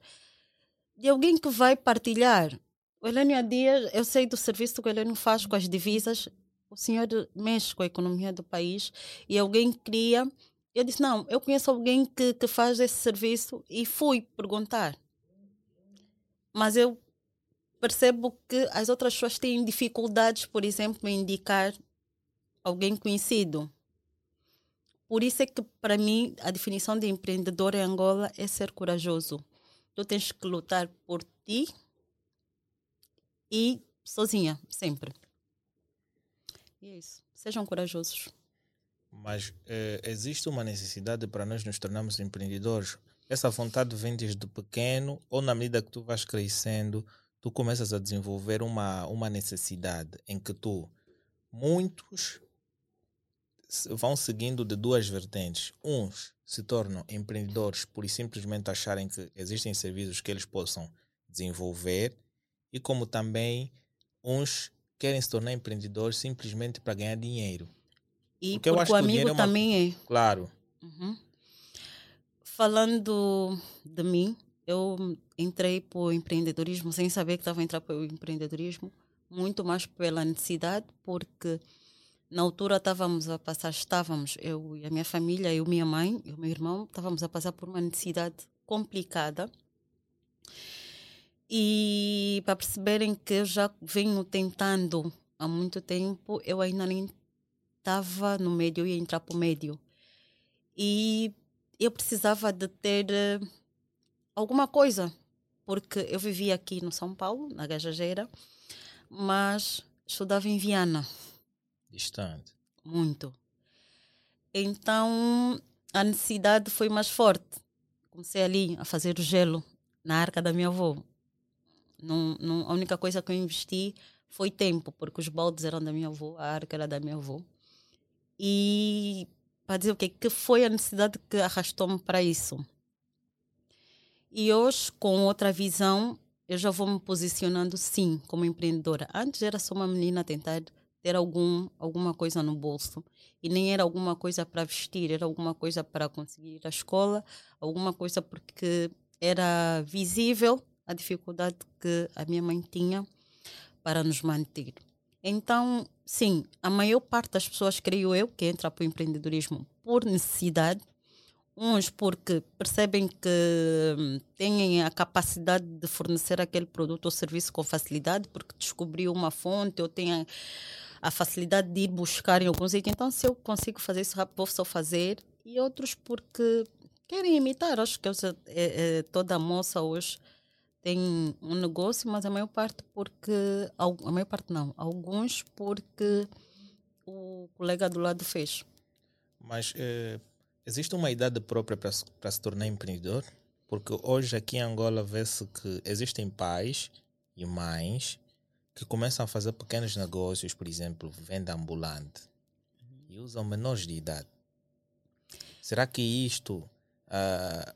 de alguém que vai partilhar. O Helênio dias, eu sei do serviço que o Helênio faz com as divisas, o senhor mexe com a economia do país e alguém cria. Eu disse, não, eu conheço alguém que, que faz esse serviço e fui perguntar mas eu percebo que as outras pessoas têm dificuldades, por exemplo, em indicar alguém conhecido. Por isso é que, para mim, a definição de empreendedor em Angola é ser corajoso. Tu tens que lutar por ti e sozinha, sempre. E é isso. Sejam corajosos. Mas eh, existe uma necessidade para nós nos tornarmos empreendedores. Essa vontade vem desde pequeno ou na medida que tu vais crescendo, tu começas a desenvolver uma, uma necessidade em que tu, muitos vão seguindo de duas vertentes. Uns se tornam empreendedores por simplesmente acharem que existem serviços que eles possam desenvolver e como também uns querem se tornar empreendedores simplesmente para ganhar dinheiro. E porque, porque o amigo o é uma... também é. Claro. Uhum. Falando de mim, eu entrei para o empreendedorismo sem saber que estava a entrar para o empreendedorismo, muito mais pela necessidade, porque na altura estávamos a passar, estávamos, eu e a minha família, eu, minha mãe e o meu irmão, estávamos a passar por uma necessidade complicada. E para perceberem que eu já venho tentando há muito tempo, eu ainda nem estava no médio, eu ia entrar para o médio. E eu precisava de ter uh, alguma coisa, porque eu vivia aqui no São Paulo, na Gajageira, mas estudava em Viana Distante. Muito. Então a necessidade foi mais forte. Comecei ali a fazer o gelo na arca da minha avó. Não, não, a única coisa que eu investi foi tempo, porque os baldes eram da minha avó, a arca era da minha avó. E para dizer o quê? Que foi a necessidade que arrastou-me para isso. E hoje, com outra visão, eu já vou me posicionando sim como empreendedora. Antes era só uma menina a tentar ter algum, alguma coisa no bolso. E nem era alguma coisa para vestir, era alguma coisa para conseguir ir à escola, alguma coisa porque era visível a dificuldade que a minha mãe tinha para nos manter. Então, sim, a maior parte das pessoas, creio eu, que entra para o empreendedorismo por necessidade, uns porque percebem que hum, têm a capacidade de fornecer aquele produto ou serviço com facilidade, porque descobriu uma fonte ou têm a facilidade de ir buscar em alguns itens. Então, se eu consigo fazer isso rápido, vou só fazer. E outros porque querem imitar. Acho que eu, é, é, toda moça hoje tem um negócio, mas a maior parte porque. A maior parte não. Alguns porque o colega do lado fez. Mas eh, existe uma idade própria para se, tornar empreendedor? Porque hoje aqui em Angola vê-se que existem pais e mães que começam a fazer pequenos negócios, por exemplo, venda ambulante, e usam menores de idade. Será que isto, uh,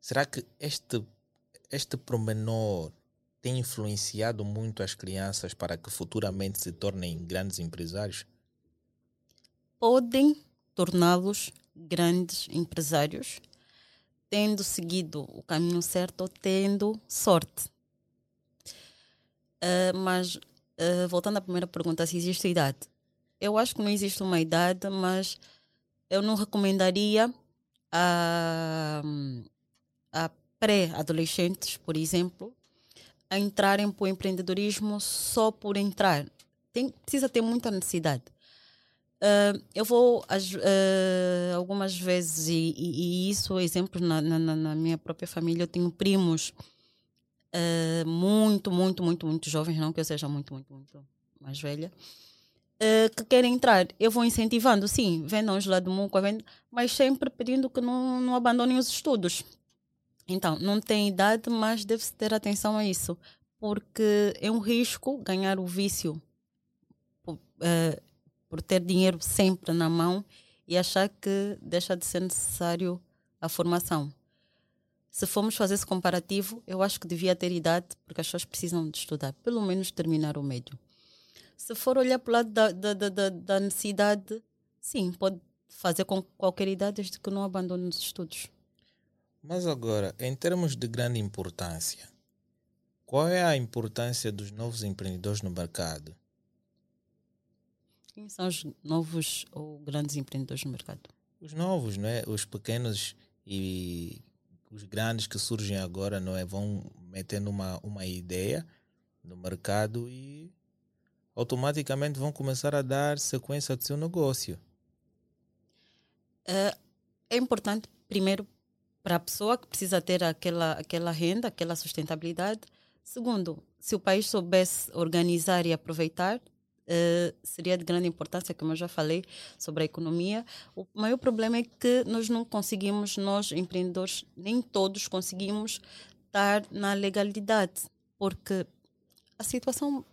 será que este, este promenor tem influenciado muito as crianças para que futuramente se tornem grandes empresários? Podem torná-los grandes empresários, tendo seguido o caminho certo ou tendo sorte. Uh, mas, uh, voltando à primeira pergunta, se existe idade. Eu acho que não existe uma idade, mas eu não recomendaria a, a pré-adolescentes, por exemplo, a entrarem para o empreendedorismo só por entrar. Tem, precisa ter muita necessidade. Uh, eu vou uh, algumas vezes, e, e, isso, exemplo, na, na, na, minha própria família, eu tenho primos uh, muito, muito, muito, muito jovens, não que eu seja muito, muito, muito mais velha, que querem entrar. Eu vou incentivando, sim, vendam os lá do Muco, mas sempre pedindo que não, não abandonem os estudos. Então, não tem idade, mas deve-se ter atenção a isso, porque é um risco ganhar o vício uh, por ter dinheiro sempre na mão e achar que deixa de ser necessário a formação se formos fazer esse comparativo, eu acho que devia ter idade, porque as pessoas precisam de estudar, pelo menos terminar o médio. Se for olhar para o lado da, da, da, da necessidade, sim, pode fazer com qualquer idade, desde que não abandone os estudos. Mas agora, em termos de grande importância, qual é a importância dos novos empreendedores no mercado? Quem são os novos ou grandes empreendedores no mercado? Os novos, não é? Os pequenos e os grandes que surgem agora não é vão metendo uma, uma ideia no mercado e automaticamente vão começar a dar sequência ao seu negócio. É, é importante, primeiro, para a pessoa que precisa ter aquela, aquela renda, aquela sustentabilidade. Segundo, se o país soubesse organizar e aproveitar, uh, seria de grande importância, como eu já falei, sobre a economia. O maior problema é que nós não conseguimos, nós empreendedores, nem todos conseguimos estar na legalidade, porque a situação.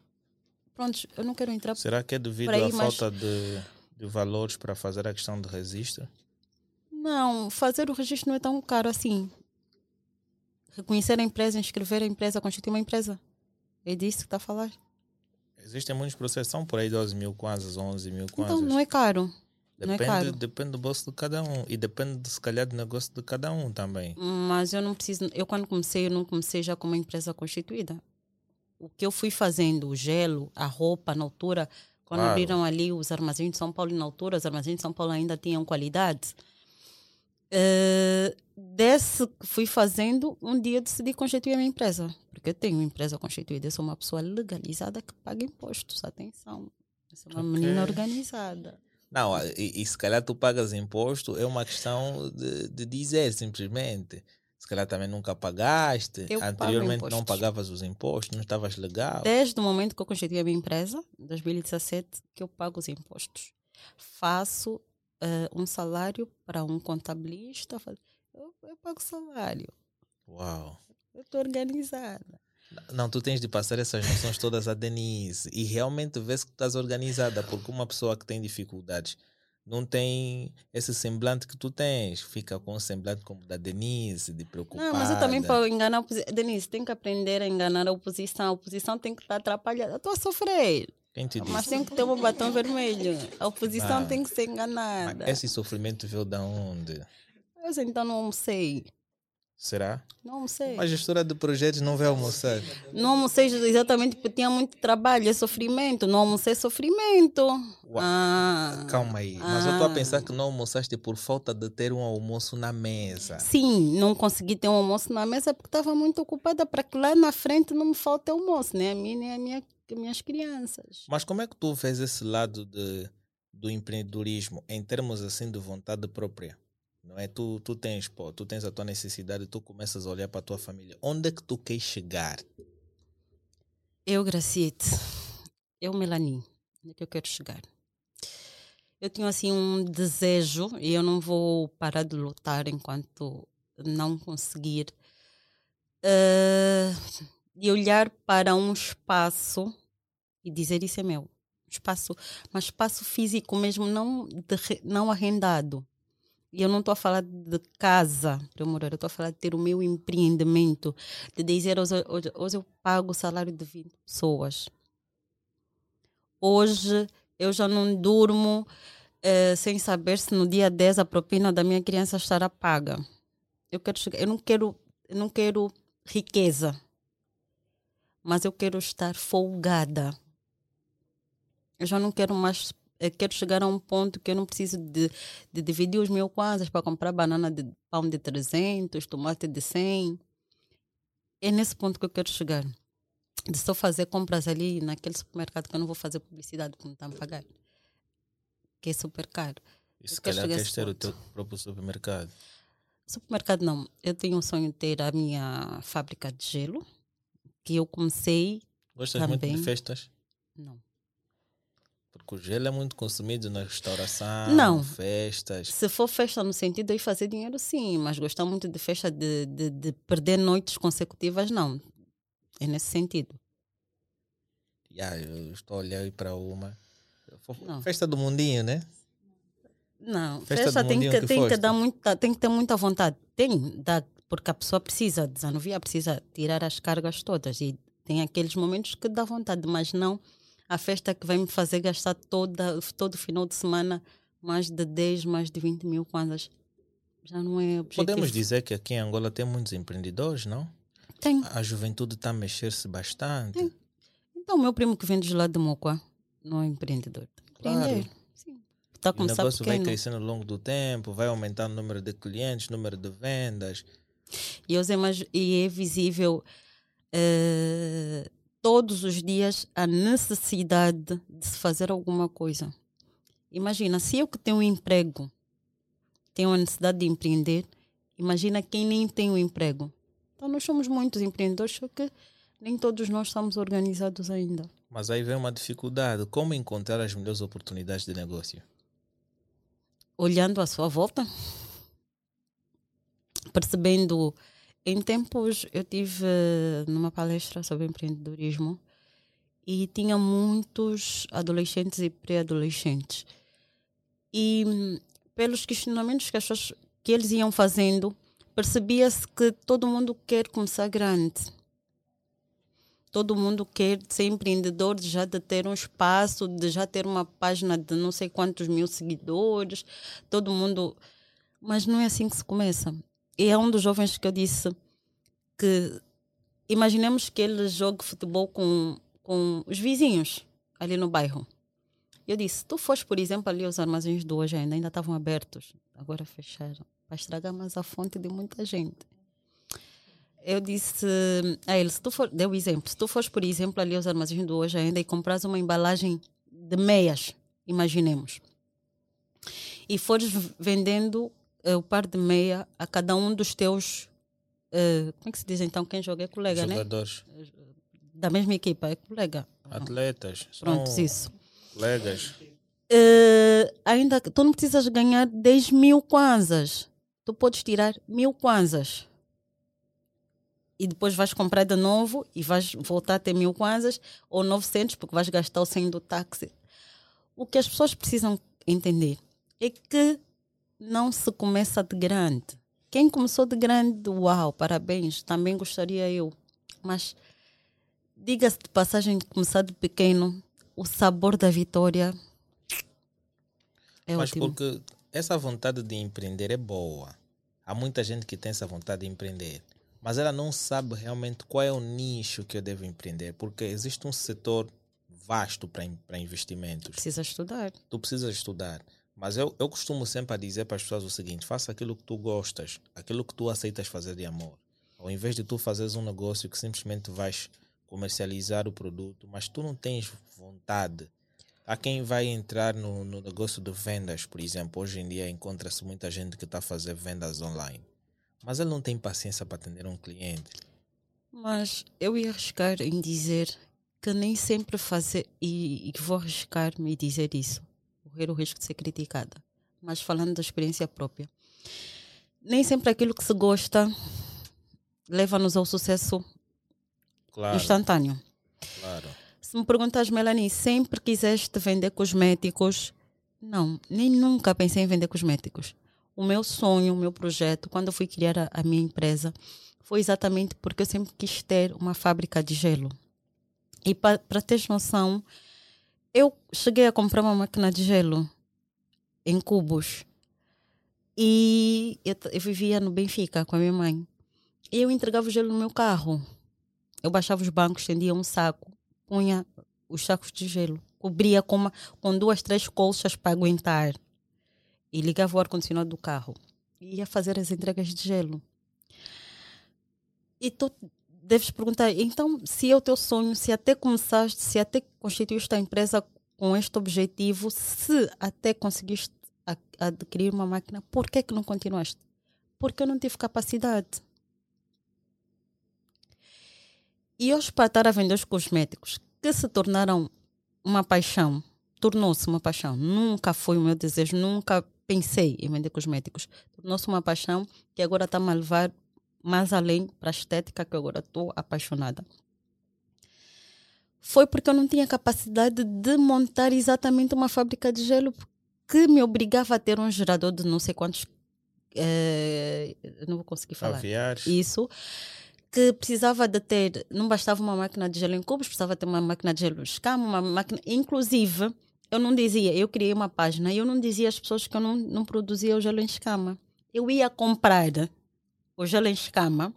Pronto, eu não quero entrar. Será que é devido aí, à falta de, de valores para fazer a questão de registro? Não, fazer o registro não é tão caro assim. Reconhecer a empresa, inscrever a empresa, constituir uma empresa. É disso que está a falar. Existem muitos processos, são por aí 12 mil kwanzas, 11 mil kwanzas. Então não é caro. Depende, não é depende do bolso de cada um e depende, se calhar, do negócio de cada um também. Mas eu não preciso. Eu, quando comecei, eu não comecei já com uma empresa constituída. O que eu fui fazendo, o gelo, a roupa, na altura, quando Claro. abriram ali os armazéns de São Paulo, e na altura, os armazéns de São Paulo ainda tinham qualidade. Eh, desse que fui fazendo, um dia decidi constituir a minha empresa. Porque eu tenho uma empresa constituída. Eu sou uma pessoa legalizada que paga impostos. Atenção. Eu sou uma Ok. menina organizada. Não, e, e se calhar tu pagas imposto, é uma questão de, de dizer simplesmente. Se calhar também nunca pagaste, Eu anteriormente não pagavas os impostos, não estavas legal. Desde o momento que eu constituí a minha empresa, em 2017, que eu pago os impostos. Faço eh, um salário para um contabilista. Eu, eu pago salário. Uau. Eu estou organizada. Não, tu tens de passar essas noções todas à Denise e realmente ver se que estás organizada, porque uma pessoa que tem dificuldades não tem esse semblante que tu tens, fica com um semblante como da Denise, de preocupada. Não, mas eu também para enganar a oposição. Denise, tem que aprender a enganar a oposição. A oposição tem que estar atrapalhada. Eu estou a sofrer. Quem te disse? Mas tem que ter um batom vermelho. A oposição Ah. tem que ser enganada. esse sofrimento veio da onde? Eu então não almocei. Será? Não almocei. Uma gestora de projetos não vai almoçar. Não almocei exatamente porque tinha muito trabalho, é sofrimento. Não almocei sofrimento. Ua- Ah, Calma aí. Mas eu estou a Ah. pensar que não almoçaste por falta de ter um almoço na mesa. Sim, não consegui ter um almoço na mesa porque estava muito ocupada para que lá na frente não me falte almoço, nem a mim, nem a minha, minhas crianças. Mas como é que tu vês esse lado de, do empreendedorismo em termos assim de vontade própria? Não é? Tu, tu tens, pô, tu tens a tua necessidade, tu começas a olhar para a tua família. Onde é que tu queres chegar? Eu, Graciete, eu, Melanie, onde é que eu quero chegar? Eu tenho assim um desejo e eu não vou parar de lutar enquanto não conseguir eh, de olhar para um espaço e dizer isso é meu. Espaço, mas espaço físico mesmo, não, de não arrendado. E eu não estou a falar de casa para eu morar, eu estou a falar de ter o meu empreendimento, de dizer hoje, hoje, hoje eu pago o salário de 20 pessoas. Hoje eu já não durmo eh, sem saber se no dia 10 a propina da minha criança estará paga. Eu quero chegar, eu não quero, eu não quero riqueza, mas eu quero estar folgada. Eu já não quero mais, quero chegar a um ponto que eu não preciso de, de dividir os meus quadros para comprar banana de pão de 300, tomate de 100. É nesse ponto que eu quero chegar. De só fazer compras ali naquele supermercado que eu não vou fazer publicidade porque não estão a pagar. Que é super caro. E se calhar queres ter o teu próprio supermercado. Supermercado não. Eu tenho um sonho de ter a minha fábrica de gelo, que eu comecei. Gostas muito Também. de festas? Não. Porque o gelo é muito consumido na restauração, Não. festas. Se for festa no sentido de fazer dinheiro, sim, mas gostar muito de festa de, de, de perder noites consecutivas, não. É nesse sentido. Yeah, eu estou aí para uma. Não. Festa do mundinho, né? Não, Festa festa, tem, que, que tem, que dar muita, tem que ter muita vontade. Tem, dá, porque a pessoa precisa desanuviar, precisa tirar as cargas todas. E tem aqueles momentos que dá vontade, mas não a festa que vai me fazer gastar toda, todo final de semana mais de 10, mais de 20 mil kwanzas. Já não é objetivo. Podemos dizer que aqui em Angola tem muitos empreendedores, não? Tem. A juventude está a mexer-se bastante. Então, o meu primo que vem de lá de Mocoa não é empreendedor. Claro. Sim. E o negócio vai pequeno. crescendo ao longo do tempo, vai aumentando o número de clientes, número de vendas. E, é, e é visível eh, todos os dias a necessidade de se fazer alguma coisa. Imagina, se eu que tenho um emprego tenho a necessidade de empreender, imagina quem nem tem um emprego. Então, nós somos muitos empreendedores, só que nem todos nós estamos organizados ainda. Mas aí vem uma dificuldade. Como encontrar as melhores oportunidades de negócio? olhando à sua volta, percebendo. Em tempos, eu tive eh, numa palestra sobre empreendedorismo e tinha muitos adolescentes e pré-adolescentes. E hum, pelos questionamentos que, as pessoas, que eles iam fazendo, percebia-se que todo mundo quer começar grande. Todo mundo quer ser empreendedor, de já de ter um espaço, de já ter uma página de não sei quantos mil seguidores. Todo mundo. Mas não é assim que se começa. E é um dos jovens que eu disse que imaginemos que ele jogue futebol com, com os vizinhos ali no bairro. Eu disse, tu fores, por exemplo, ali os armazéns do hoje ainda, ainda estavam abertos, agora fecharam, para estragar mais a fonte de muita gente. Eu disse a ele, se tu for, deu exemplo, se tu fores, por exemplo, ali aos armazéns do hoje ainda e compras uma embalagem de meias, imaginemos, e fores vendendo o par de meia a cada um dos teus Uh, como é que se diz então? Quem joga é colega, Jogadores. né? Da mesma equipa, é colega. Atletas. Pronto, isso. Colegas. Uh, ainda tu não precisas ganhar 10 mil kwanzas. Tu podes tirar mil kwanzas. E depois vais comprar de novo e vais voltar a ter mil kwanzas ou 900 porque vais gastar o 100 do táxi. O que as pessoas precisam entender é que não se começa de grande quem começou de grande, uau, parabéns, também gostaria eu. Mas diga-se de passagem, começar de pequeno, o sabor da vitória é Mas ótimo. porque essa vontade de empreender é boa. Há muita gente que tem essa vontade de empreender, mas ela não sabe realmente qual é o nicho que eu devo empreender, porque existe um setor vasto para investimentos. Precisa estudar. Tu precisas estudar. Mas eu, eu costumo sempre dizer para as pessoas o seguinte: faça aquilo que tu gostas, aquilo que tu aceitas fazer de amor. Ao invés de tu fazeres um negócio que simplesmente vais comercializar o produto, mas tu não tens vontade. Há quem vai entrar no, no negócio de vendas, por exemplo. Hoje em dia encontra-se muita gente que está a fazer vendas online. Mas ele não tem paciência para atender um cliente. Mas eu ia arriscar em dizer que nem sempre fazer, e, e vou arriscar-me dizer isso correr o risco de ser criticada. Mas falando da experiência própria, nem sempre aquilo que se gosta leva-nos ao sucesso claro. instantâneo. Claro. Se me perguntas, Melanie, sempre quiseste vender cosméticos? Não, nem nunca pensei em vender cosméticos. O meu sonho, o meu projeto, quando eu fui criar a, a minha empresa, foi exatamente porque eu sempre quis ter uma fábrica de gelo. E para teres noção, eu cheguei a comprar uma máquina de gelo em cubos. E eu, eu vivia no Benfica com a minha mãe. E eu entregava o gelo no meu carro. Eu baixava os bancos, estendia um saco, punha os sacos de gelo, cobria com, uma, com duas, três colchas para aguentar. E ligava o ar-condicionado do carro. E ia fazer as entregas de gelo. E tu deves perguntar, então, se é o teu sonho, se até começaste, se até constituíste a empresa com este objetivo, se até conseguiste adquirir uma máquina, por que, que não continuaste? Porque eu não tive capacidade. E hoje, para estar a vender os cosméticos, que se tornaram uma paixão, tornou-se uma paixão. Nunca foi o meu desejo, nunca pensei em vender cosméticos. Tornou-se uma paixão que agora está-me a levar mais além para a estética que agora estou apaixonada. Foi porque eu não tinha capacidade de montar exatamente uma fábrica de gelo que me obrigava a ter um gerador de não sei quantos. É, não vou conseguir falar. Aviares. Isso. Que precisava de ter. Não bastava uma máquina de gelo em cubos, precisava ter uma máquina de gelo escama, uma máquina. Inclusive, eu não dizia, eu criei uma página e eu não dizia às pessoas que eu não, não produzia o gelo em escama. Eu ia comprar o gelo em escama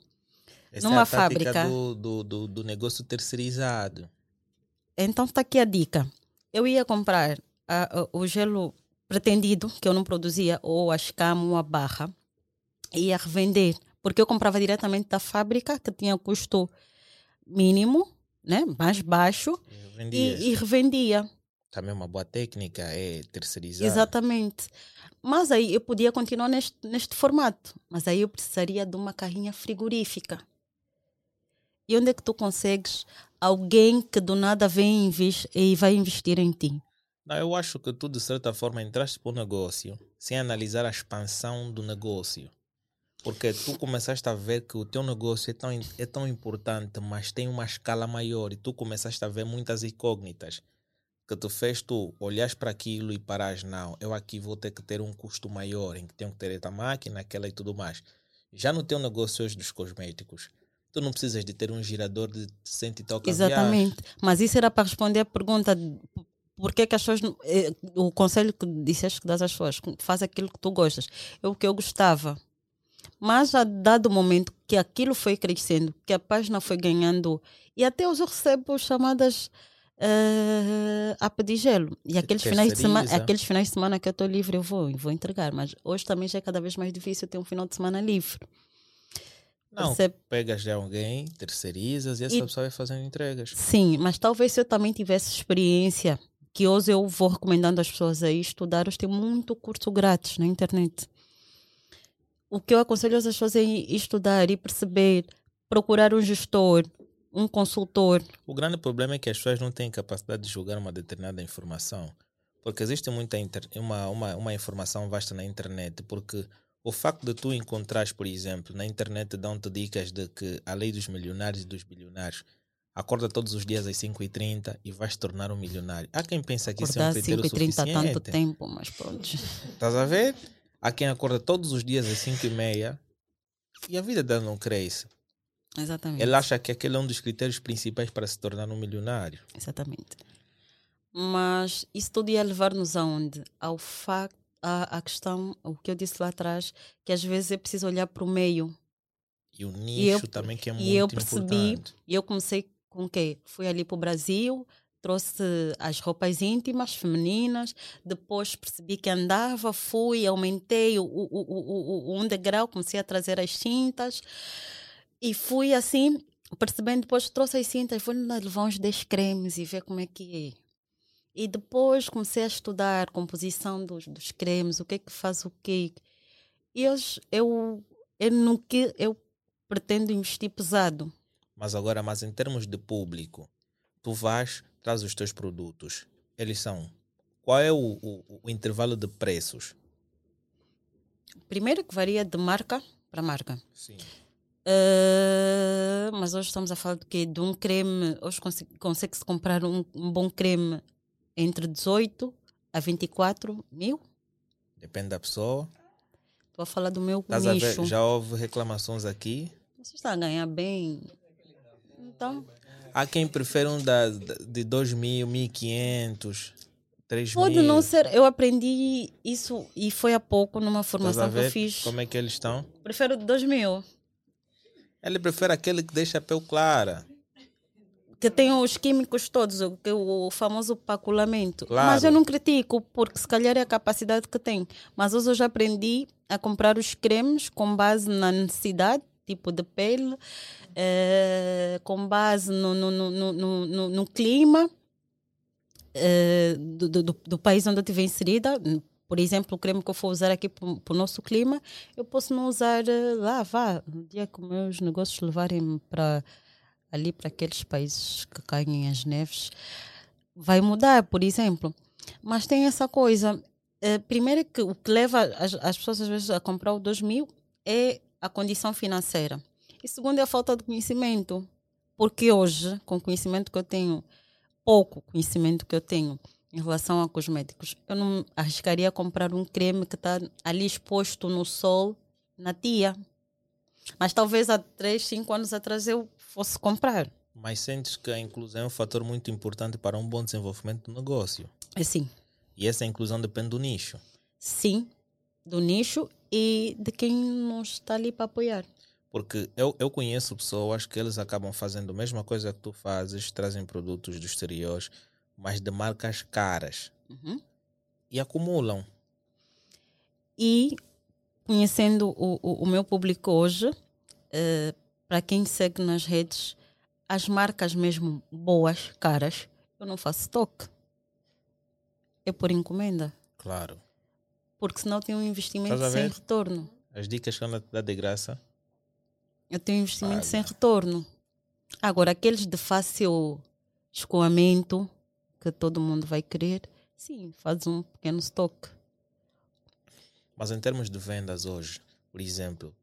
Essa numa é a fábrica. Do, do, do, do negócio terceirizado. Então está aqui a dica. Eu ia comprar a, a, o gelo pretendido, que eu não produzia, ou a escama ou a barra, e ia revender. Porque eu comprava diretamente da fábrica, que tinha custo mínimo, né, mais baixo, e, e revendia. Também uma boa técnica é terceirizar. Exatamente. Mas aí eu podia continuar neste, neste formato. Mas aí eu precisaria de uma carrinha frigorífica. E onde é que tu consegues alguém que do nada vem e vai investir em ti? Não, eu acho que tu, de certa forma, entraste para o negócio sem analisar a expansão do negócio. Porque tu começaste a ver que o teu negócio é tão, é tão importante, mas tem uma escala maior e tu começaste a ver muitas incógnitas que tu fez tu olhas para aquilo e paras, não, eu aqui vou ter que ter um custo maior, em que tenho que ter esta máquina, aquela e tudo mais. Já no teu negócio hoje dos cosméticos, tu não precisas de ter um girador de cento e tal Exatamente. Mas isso era para responder a pergunta por que, que as pessoas. Eh, o conselho que disseste que das às pessoas, faz aquilo que tu gostas. É o que eu gostava. Mas a dado momento que aquilo foi crescendo, que a página foi ganhando, e até hoje eu recebo chamadas uh, a pedir gelo. E aqueles finais, de semana, aqueles finais de semana que eu estou livre, eu vou, vou entregar. Mas hoje também já é cada vez mais difícil ter um final de semana livre. Não, Você... pegas de alguém, terceirizas e essa e... pessoa vai fazendo entregas. Sim, mas talvez se eu também tivesse experiência, que hoje eu vou recomendando às pessoas a estudar, hoje tem muito curso grátis na internet. O que eu aconselho as pessoas é estudar e perceber, procurar um gestor, um consultor. O grande problema é que as pessoas não têm capacidade de julgar uma determinada informação. Porque existe muita inter... uma, uma, uma informação vasta na internet. Porque o facto de tu encontrares, por exemplo, na internet dão-te dicas de que a lei dos milionários e dos bilionários acorda todos os dias às 5h30 e vais tornar um milionário. Há quem pensa que Acordar isso é um critério 5 suficiente. há tanto tempo, mas pronto. Estás a ver? Há quem acorda todos os dias às 5h30 e a vida dela não cresce. Exatamente. Ele acha que aquele é um dos critérios principais para se tornar um milionário. Exatamente. Mas isso tudo ia levar-nos aonde? Ao facto, à, à questão, o que eu disse lá atrás, que às vezes é preciso olhar para o meio. E o nicho e eu, também, que é muito importante. E eu percebi, importante. eu comecei com o quê? Fui ali para o Brasil, trouxe as roupas íntimas femininas, depois percebi que andava, fui, aumentei o, o, o, o, um degrau, comecei a trazer as cintas. E fui assim, percebendo, depois trouxe as cintas, fui levar uns 10 cremes e ver como é que é. E depois comecei a estudar a composição dos, dos cremes, o que é que faz o quê. E eu, eu, eu, que, eu pretendo investir pesado. Mas agora, mas em termos de público, tu vais, traz os teus produtos. Eles são. Qual é o, o, o intervalo de preços? Primeiro que varia de marca para marca. Sim. Uh, mas hoje estamos a falar de quê? De um creme. Hoje consegue-se comprar um, um, bom creme entre 18 a 24 mil? Depende da pessoa. Estou a falar do meu nicho. já houve reclamações aqui? Você está a ganhar bem. Então. Há quem prefere um da, de 2 mil, 1.500. 3 Pode mil. não ser. Eu aprendi isso e foi há pouco numa formação que eu fiz. Como é que eles estão? Prefiro 2 mil. Ele prefere aquele que deixa a pele clara. Que tem os químicos todos, o, o famoso paculamento. Claro. Mas eu não critico, porque se calhar é a capacidade que tem. Mas hoje eu já aprendi a comprar os cremes com base na necessidade, tipo de pele, eh, com base no, no, no, no, no clima eh, do, do, do, país onde eu estiver inserida, por exemplo, o creme que eu for usar aqui para o nosso clima, eu posso não usar uh, lá, vá, no dia que meus negócios levarem para ali para aqueles países que caem as neves, vai mudar, por exemplo. Mas tem essa coisa. Uh, primeiro que o que leva as, as pessoas às vezes a comprar o 2000 é a condição financeira. E segundo é a falta de conhecimento. Porque hoje, com o conhecimento que eu tenho, pouco conhecimento que eu tenho, em relação a cosméticos. Eu não arriscaria comprar um creme que está ali exposto no sol na tia. Mas talvez há 3, 5 anos atrás eu fosse comprar. Mas sentes que a inclusão é um fator muito importante para um bom desenvolvimento do negócio? É sim. E essa inclusão depende do nicho? Sim, do nicho e de quem não está ali para apoiar. Porque eu, eu conheço pessoas que eles acabam fazendo a mesma coisa que tu fazes, trazem produtos do exterior, mas de marcas caras. Uhum. E acumulam. E conhecendo o, o, o meu público hoje, uh, para quem segue nas redes, as marcas mesmo boas, caras, eu não faço estoque. É por encomenda. Claro. Porque senão tem um investimento sem retorno. As dicas que ela te dá de graça. Eu tenho um investimento sem retorno. Agora, aqueles de fácil escoamento, que todo mundo vai querer, sim, faz um pequeno estoque. Mas em termos de vendas hoje, por exemplo,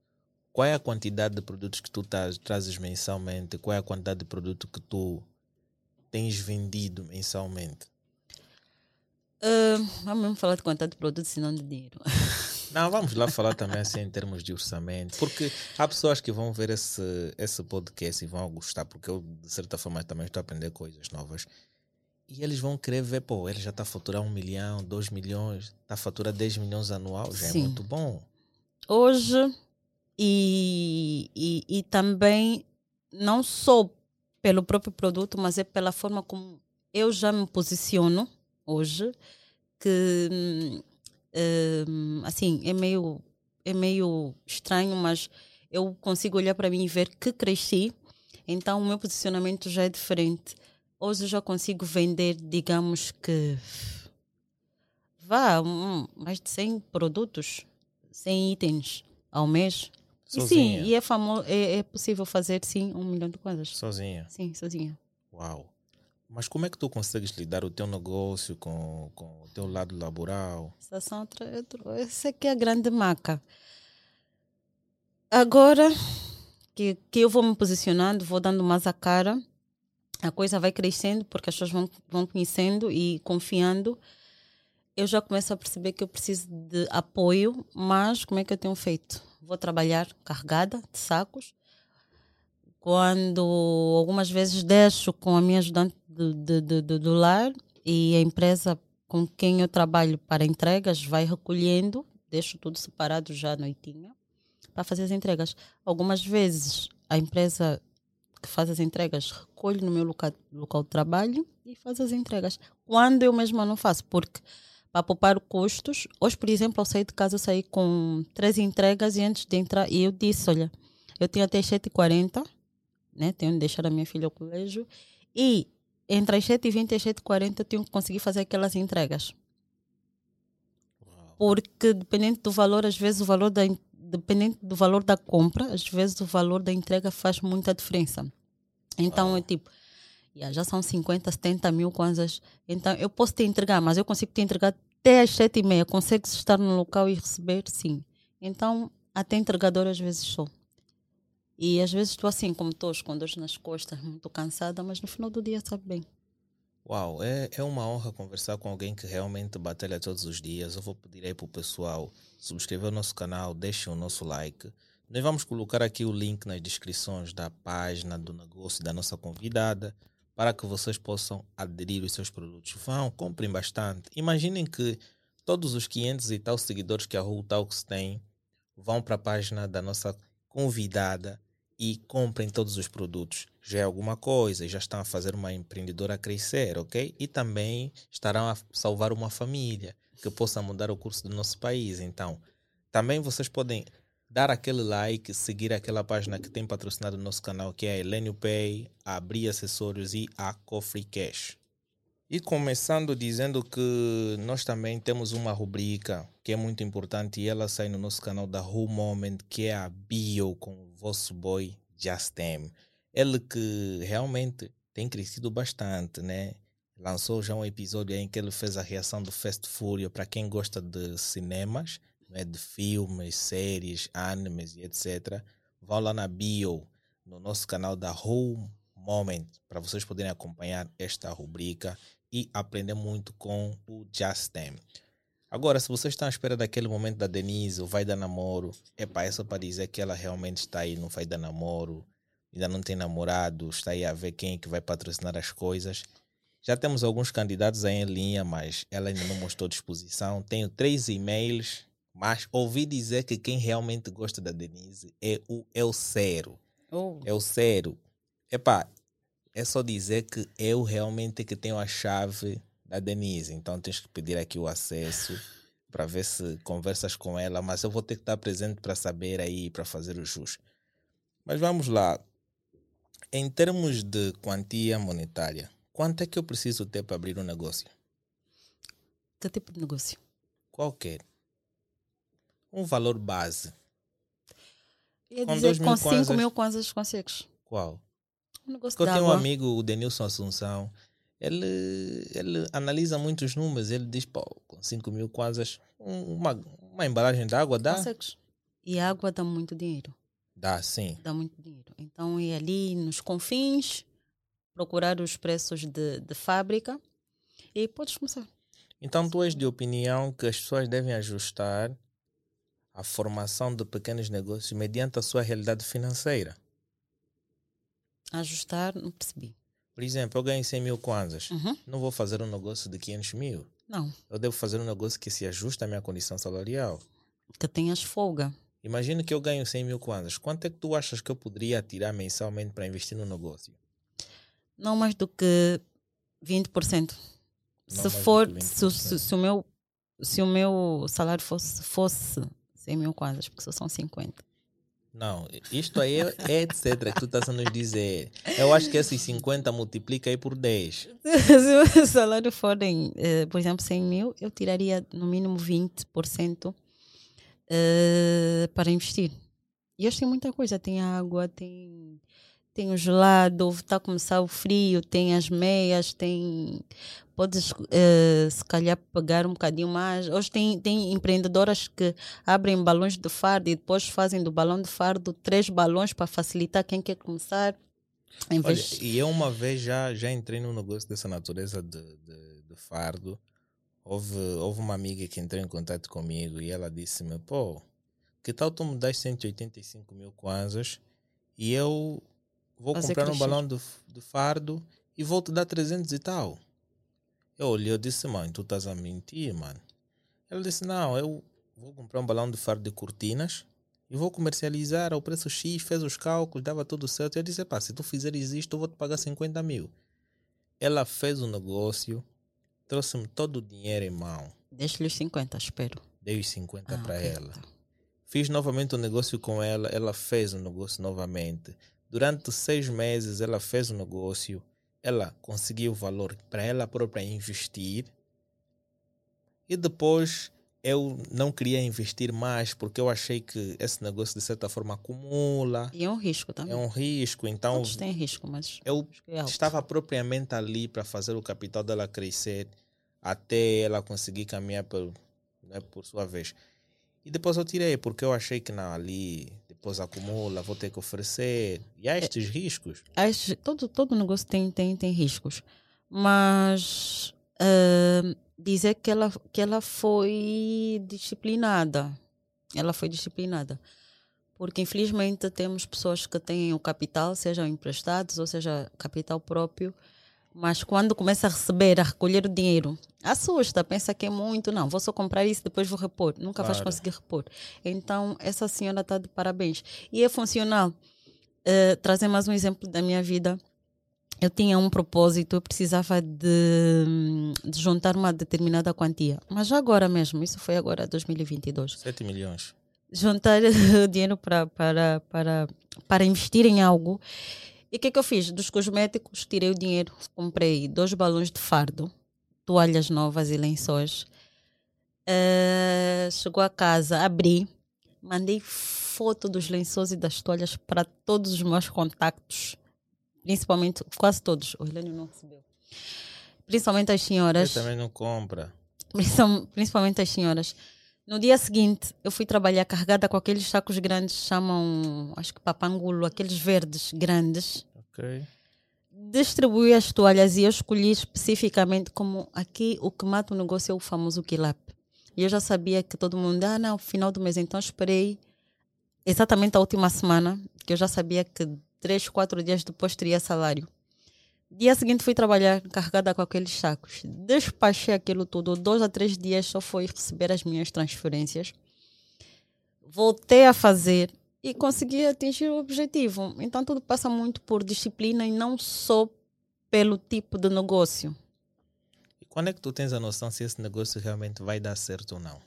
qual é a quantidade de produtos que tu trazes mensalmente? Qual é a quantidade de produto que tu tens vendido mensalmente? Uh, vamos mesmo falar de quantidade de produtos e não de dinheiro. Não, vamos lá falar também assim em termos de orçamento, porque há pessoas que vão ver esse, esse podcast e vão gostar, porque eu, de certa forma, também estou a aprender coisas novas. E eles vão querer ver, pô, ele já está a faturar um milhão, dois milhões, está a faturar 10 milhões anual, já é Sim. é muito bom. Hoje, e, e, e também, não só pelo próprio produto, mas é pela forma como eu já me posiciono hoje, que hum, assim é meio é meio estranho, mas eu consigo olhar para mim e ver que cresci, então o meu posicionamento já é diferente. Hoje eu já consigo vender, digamos que vá um, mais de 100 produtos, 100 itens ao mês. Sozinha. E sim, e é, famo é, é possível fazer sim um milhão de coisas. Sozinha? Sim, sozinha. Uau! Mas como é que tu consegues lidar o teu negócio com, com o teu lado laboral? Essa aqui é a grande maca. Agora que, que eu vou me posicionando, vou dando mais a cara, a coisa vai crescendo porque as pessoas vão, vão conhecendo e confiando. Eu já começo a perceber que eu preciso de apoio, mas como é que eu tenho feito? Vou trabalhar carregada de sacos. Quando algumas vezes deixo com a minha ajudante do, do, do, do lar e a empresa com quem eu trabalho para entregas vai recolhendo, deixo tudo separado já à noitinha para fazer as entregas. Algumas vezes a empresa que faz as entregas recolhe no meu local, local de trabalho e faz as entregas. Quando eu mesma não faço, porque para poupar custos, hoje, por exemplo, ao sair de casa, eu saí com três entregas e antes de entrar, e eu disse: Olha, eu tenho até 7h40, né? tenho de deixar a minha filha ao colégio, e entre as 7h20 e as 7h40 eu tenho que conseguir fazer aquelas entregas. Porque dependendo do valor, às vezes o valor da dependente do valor da compra, às vezes o valor da entrega faz muita diferença. Então é tipo, yeah, já são 50, 70 mil kwanzas. Então eu posso te entregar, mas eu consigo te entregar até às 7 e meia. Consegues estar no local e receber? Sim. Então, até entregador às vezes sou. E às vezes estou assim, como estou, com dores nas costas, muito cansada, mas no final do dia sabe bem. Uau, é, é uma honra conversar com alguém que realmente batalha todos os dias. Eu vou pedir aí para o pessoal subscrever o nosso canal, deixem o nosso like. Nós vamos colocar aqui o link nas descrições da página do negócio da nossa convidada para que vocês possam aderir os seus produtos. Vão, comprem bastante. Imaginem que todos os 500 e tal seguidores que a Whole Talks tem vão para a página da nossa convidada e comprem todos os produtos. Já é alguma coisa, já estão a fazer uma empreendedora crescer, ok? E também estarão a salvar uma família que possa mudar o curso do nosso país. Então, também vocês podem dar aquele like, seguir aquela página que tem patrocinado o nosso canal, que é a Elenio Pay, a Abrir Acessórios e a Cofre Cash. E começando dizendo que nós também temos uma rubrica que é muito importante e ela sai no nosso canal da Who Moment, que é a Bio com o vosso boy Justem. Ele que realmente tem crescido bastante, né? Lançou já um episódio em que ele fez a reação do Fast Furious para quem gosta de cinemas, né? de filmes, séries, animes e etc. Vão lá na Bio, no nosso canal da Who Moment, para vocês poderem acompanhar esta rubrica e aprender muito com o Just Them. Agora, se você está à espera daquele momento da Denise, o vai dar namoro, é para isso para dizer que ela realmente está aí no vai dar namoro, ainda não tem namorado, está aí a ver quem é que vai patrocinar as coisas. Já temos alguns candidatos aí em linha, mas ela ainda não mostrou disposição. Tenho três e-mails, mas ouvi dizer que quem realmente gosta da Denise é o Elcero. Oh. Elcero. Epá, é só dizer que eu realmente que tenho a chave da Denise, então tens que pedir aqui o acesso para ver se conversas com ela, mas eu vou ter que estar presente para saber aí, para fazer o jus. Mas vamos lá. Em termos de quantia monetária, quanto é que eu preciso ter para abrir um negócio? Que tipo de negócio? Qualquer. Um valor base. Ia dizer, com 5 mil kwanzas consegues. Qual? Um negócio Porque eu tenho um amigo, o Denilson Assunção, ele, ele analisa muitos números, ele diz, pô, com 5 mil kwanzas, uma, uma embalagem de água dá? Consegues. E a água dá muito dinheiro. Dá, sim. Dá muito dinheiro. Então, ir ali nos confins, procurar os preços de, de fábrica e podes começar. Então tu és de opinião que as pessoas devem ajustar a formação de pequenos negócios mediante a sua realidade financeira. Ajustar, não percebi. Por exemplo, eu ganho 100 mil kwanzas. Uhum. Não vou fazer um negócio de 500 mil. Não, Eu devo fazer um negócio que se ajuste à minha condição salarial. que tenhas folga. Imagina que eu ganho 100 mil kwanzas. Quanto é que tu achas que eu poderia tirar mensalmente para investir no negócio? Não mais do que 20%. Não se for, que se, 20%. se, se o meu, se o meu salário fosse, fosse 100 mil quadras, porque só são 50. Não, isto aí é, é etc. que tu estás a nos dizer. Eu acho que esses 50 multiplica aí por 10. se o salário for, em, eh, por exemplo, 100 mil, eu tiraria no mínimo 20% eh, para investir. E hoje tem muita coisa. Tem água, tem, tem o gelado, está a começar o frio, tem as meias, tem... Podes, eh, se calhar, pagar um bocadinho mais. Hoje tem, tem empreendedoras que abrem balões de fardo e depois fazem do balão de fardo três balões para facilitar quem quer começar. Olha, vez... e eu uma vez já, já entrei num negócio dessa natureza de, de, de fardo. Houve, houve uma amiga que entrou em contato comigo e ela disse-me, pô, que tal tu me das 185 mil kwanzas e eu vou Fazer comprar um crescer. balão de, de fardo e vou te dar 300 e tal. Eu olhei e disse, mãe, tu estás a mentir, mano. Ela disse, não, eu vou comprar um balão de fardo de cortinas e vou comercializar ao preço X, fez os cálculos, dava tudo certo. Eu disse, pá, se tu fizeres isto, eu vou te pagar 50 mil. Ela fez o negócio, trouxe-me todo o dinheiro em mão, Deixa-lhe os 50, espero. dei os 50 Ah, para ok, ela. tá. Fiz novamente o negócio com ela, ela fez o negócio novamente. Durante seis meses ela fez o negócio, ela conseguiu o valor para ela própria investir. E depois eu não queria investir mais porque eu achei que esse negócio de certa forma acumula, E é um risco também. é um risco. Então Todos têm risco, mas eu é estava propriamente ali para fazer o capital dela crescer até ela conseguir caminhar por, né, por sua vez. E depois eu tirei, porque eu achei que não, ali depois acumula, vou ter que oferecer. E É. há estes riscos. Acho- todo, todo negócio tem, tem, tem riscos. Mas ah, dizer que ela, que ela foi disciplinada. Ela foi disciplinada. Porque, infelizmente, temos pessoas que têm o capital, sejam emprestados ou seja capital próprio, mas quando começa a receber, a recolher o dinheiro, assusta, pensa que é muito, não, vou só comprar isso, depois vou repor. Nunca vais Claro. conseguir repor. Então, essa senhora está de parabéns. E é funcional. Eh, trazer mais um exemplo da minha vida. Eu tinha um propósito, eu precisava de, de juntar uma determinada quantia. Mas já agora mesmo, isso foi agora 2022 7 milhões. juntar dinheiro para, para, para, para investir em algo. E o que, que eu fiz? Dos cosméticos, tirei o dinheiro, comprei dois balões de fardo, toalhas novas e lençóis. Eh, chegou a casa, abri, mandei foto dos lençóis e das toalhas para todos os meus contactos, principalmente, quase todos. O Helênio não recebeu. Principalmente as senhoras. Você também não compra. Principal- principalmente as senhoras. No dia seguinte, eu fui trabalhar carregada com aqueles sacos grandes, chamam, acho que papangulo, aqueles verdes grandes. Ok. Distribuí as toalhas e eu escolhi especificamente como aqui o que mata o negócio é o famoso quilap. E eu já sabia que todo mundo, ah, não, final do mês. Então esperei exatamente a última semana, que eu já sabia que três, quatro dias depois teria salário. Dia seguinte fui trabalhar carregada com aqueles sacos. Despachei aquilo tudo. Dois a três dias só foi receber as minhas transferências. Voltei a fazer e consegui atingir o objetivo. Então tudo passa muito por disciplina e não só pelo tipo de negócio. E quando é que tu tens a noção se esse negócio realmente vai dar certo ou não?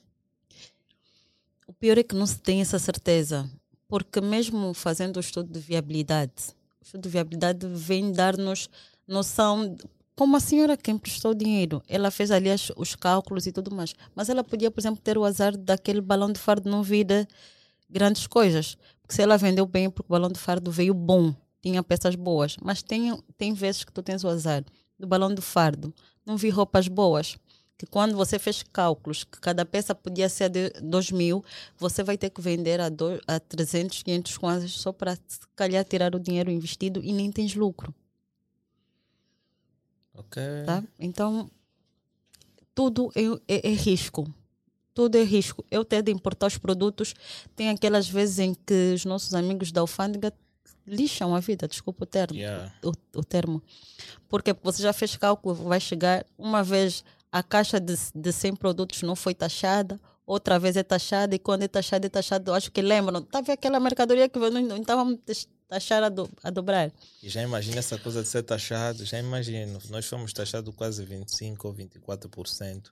O pior é que não se tem essa certeza, porque mesmo fazendo o estudo de viabilidade, o estudo de viabilidade vem dar-nos noção, como a senhora que emprestou dinheiro, ela fez ali as- os cálculos e tudo mais, mas ela podia, por exemplo, ter o azar daquele balão de fardo não vir de grandes coisas, porque se ela vendeu bem, é porque o balão de fardo veio bom, tinha peças boas, mas tem, tem vezes que tu tens o azar do balão de fardo, não vi roupas boas, que quando você fez cálculos que cada peça podia ser de 2 mil, você vai ter que vender a, do, a 300, 500 kwanzas só para se calhar tirar o dinheiro investido e nem tens lucro, Ok. tá? Então, tudo é, é, é risco. Tudo é risco. Eu ter de importar os produtos, tem aquelas vezes em que os nossos amigos da alfândega lixam a vida, desculpa o termo, Yeah. o, o termo. Porque você já fez cálculo, vai chegar uma vez a caixa de, de 100 produtos não foi taxada, outra vez é taxada, e quando é taxada, é taxada, eu acho que lembram, vendo aquela mercadoria que não estávamos taxar a, do, a dobrar. E já imagina essa coisa de ser taxado, já imagino. Nós fomos taxados quase 25% ou 24%.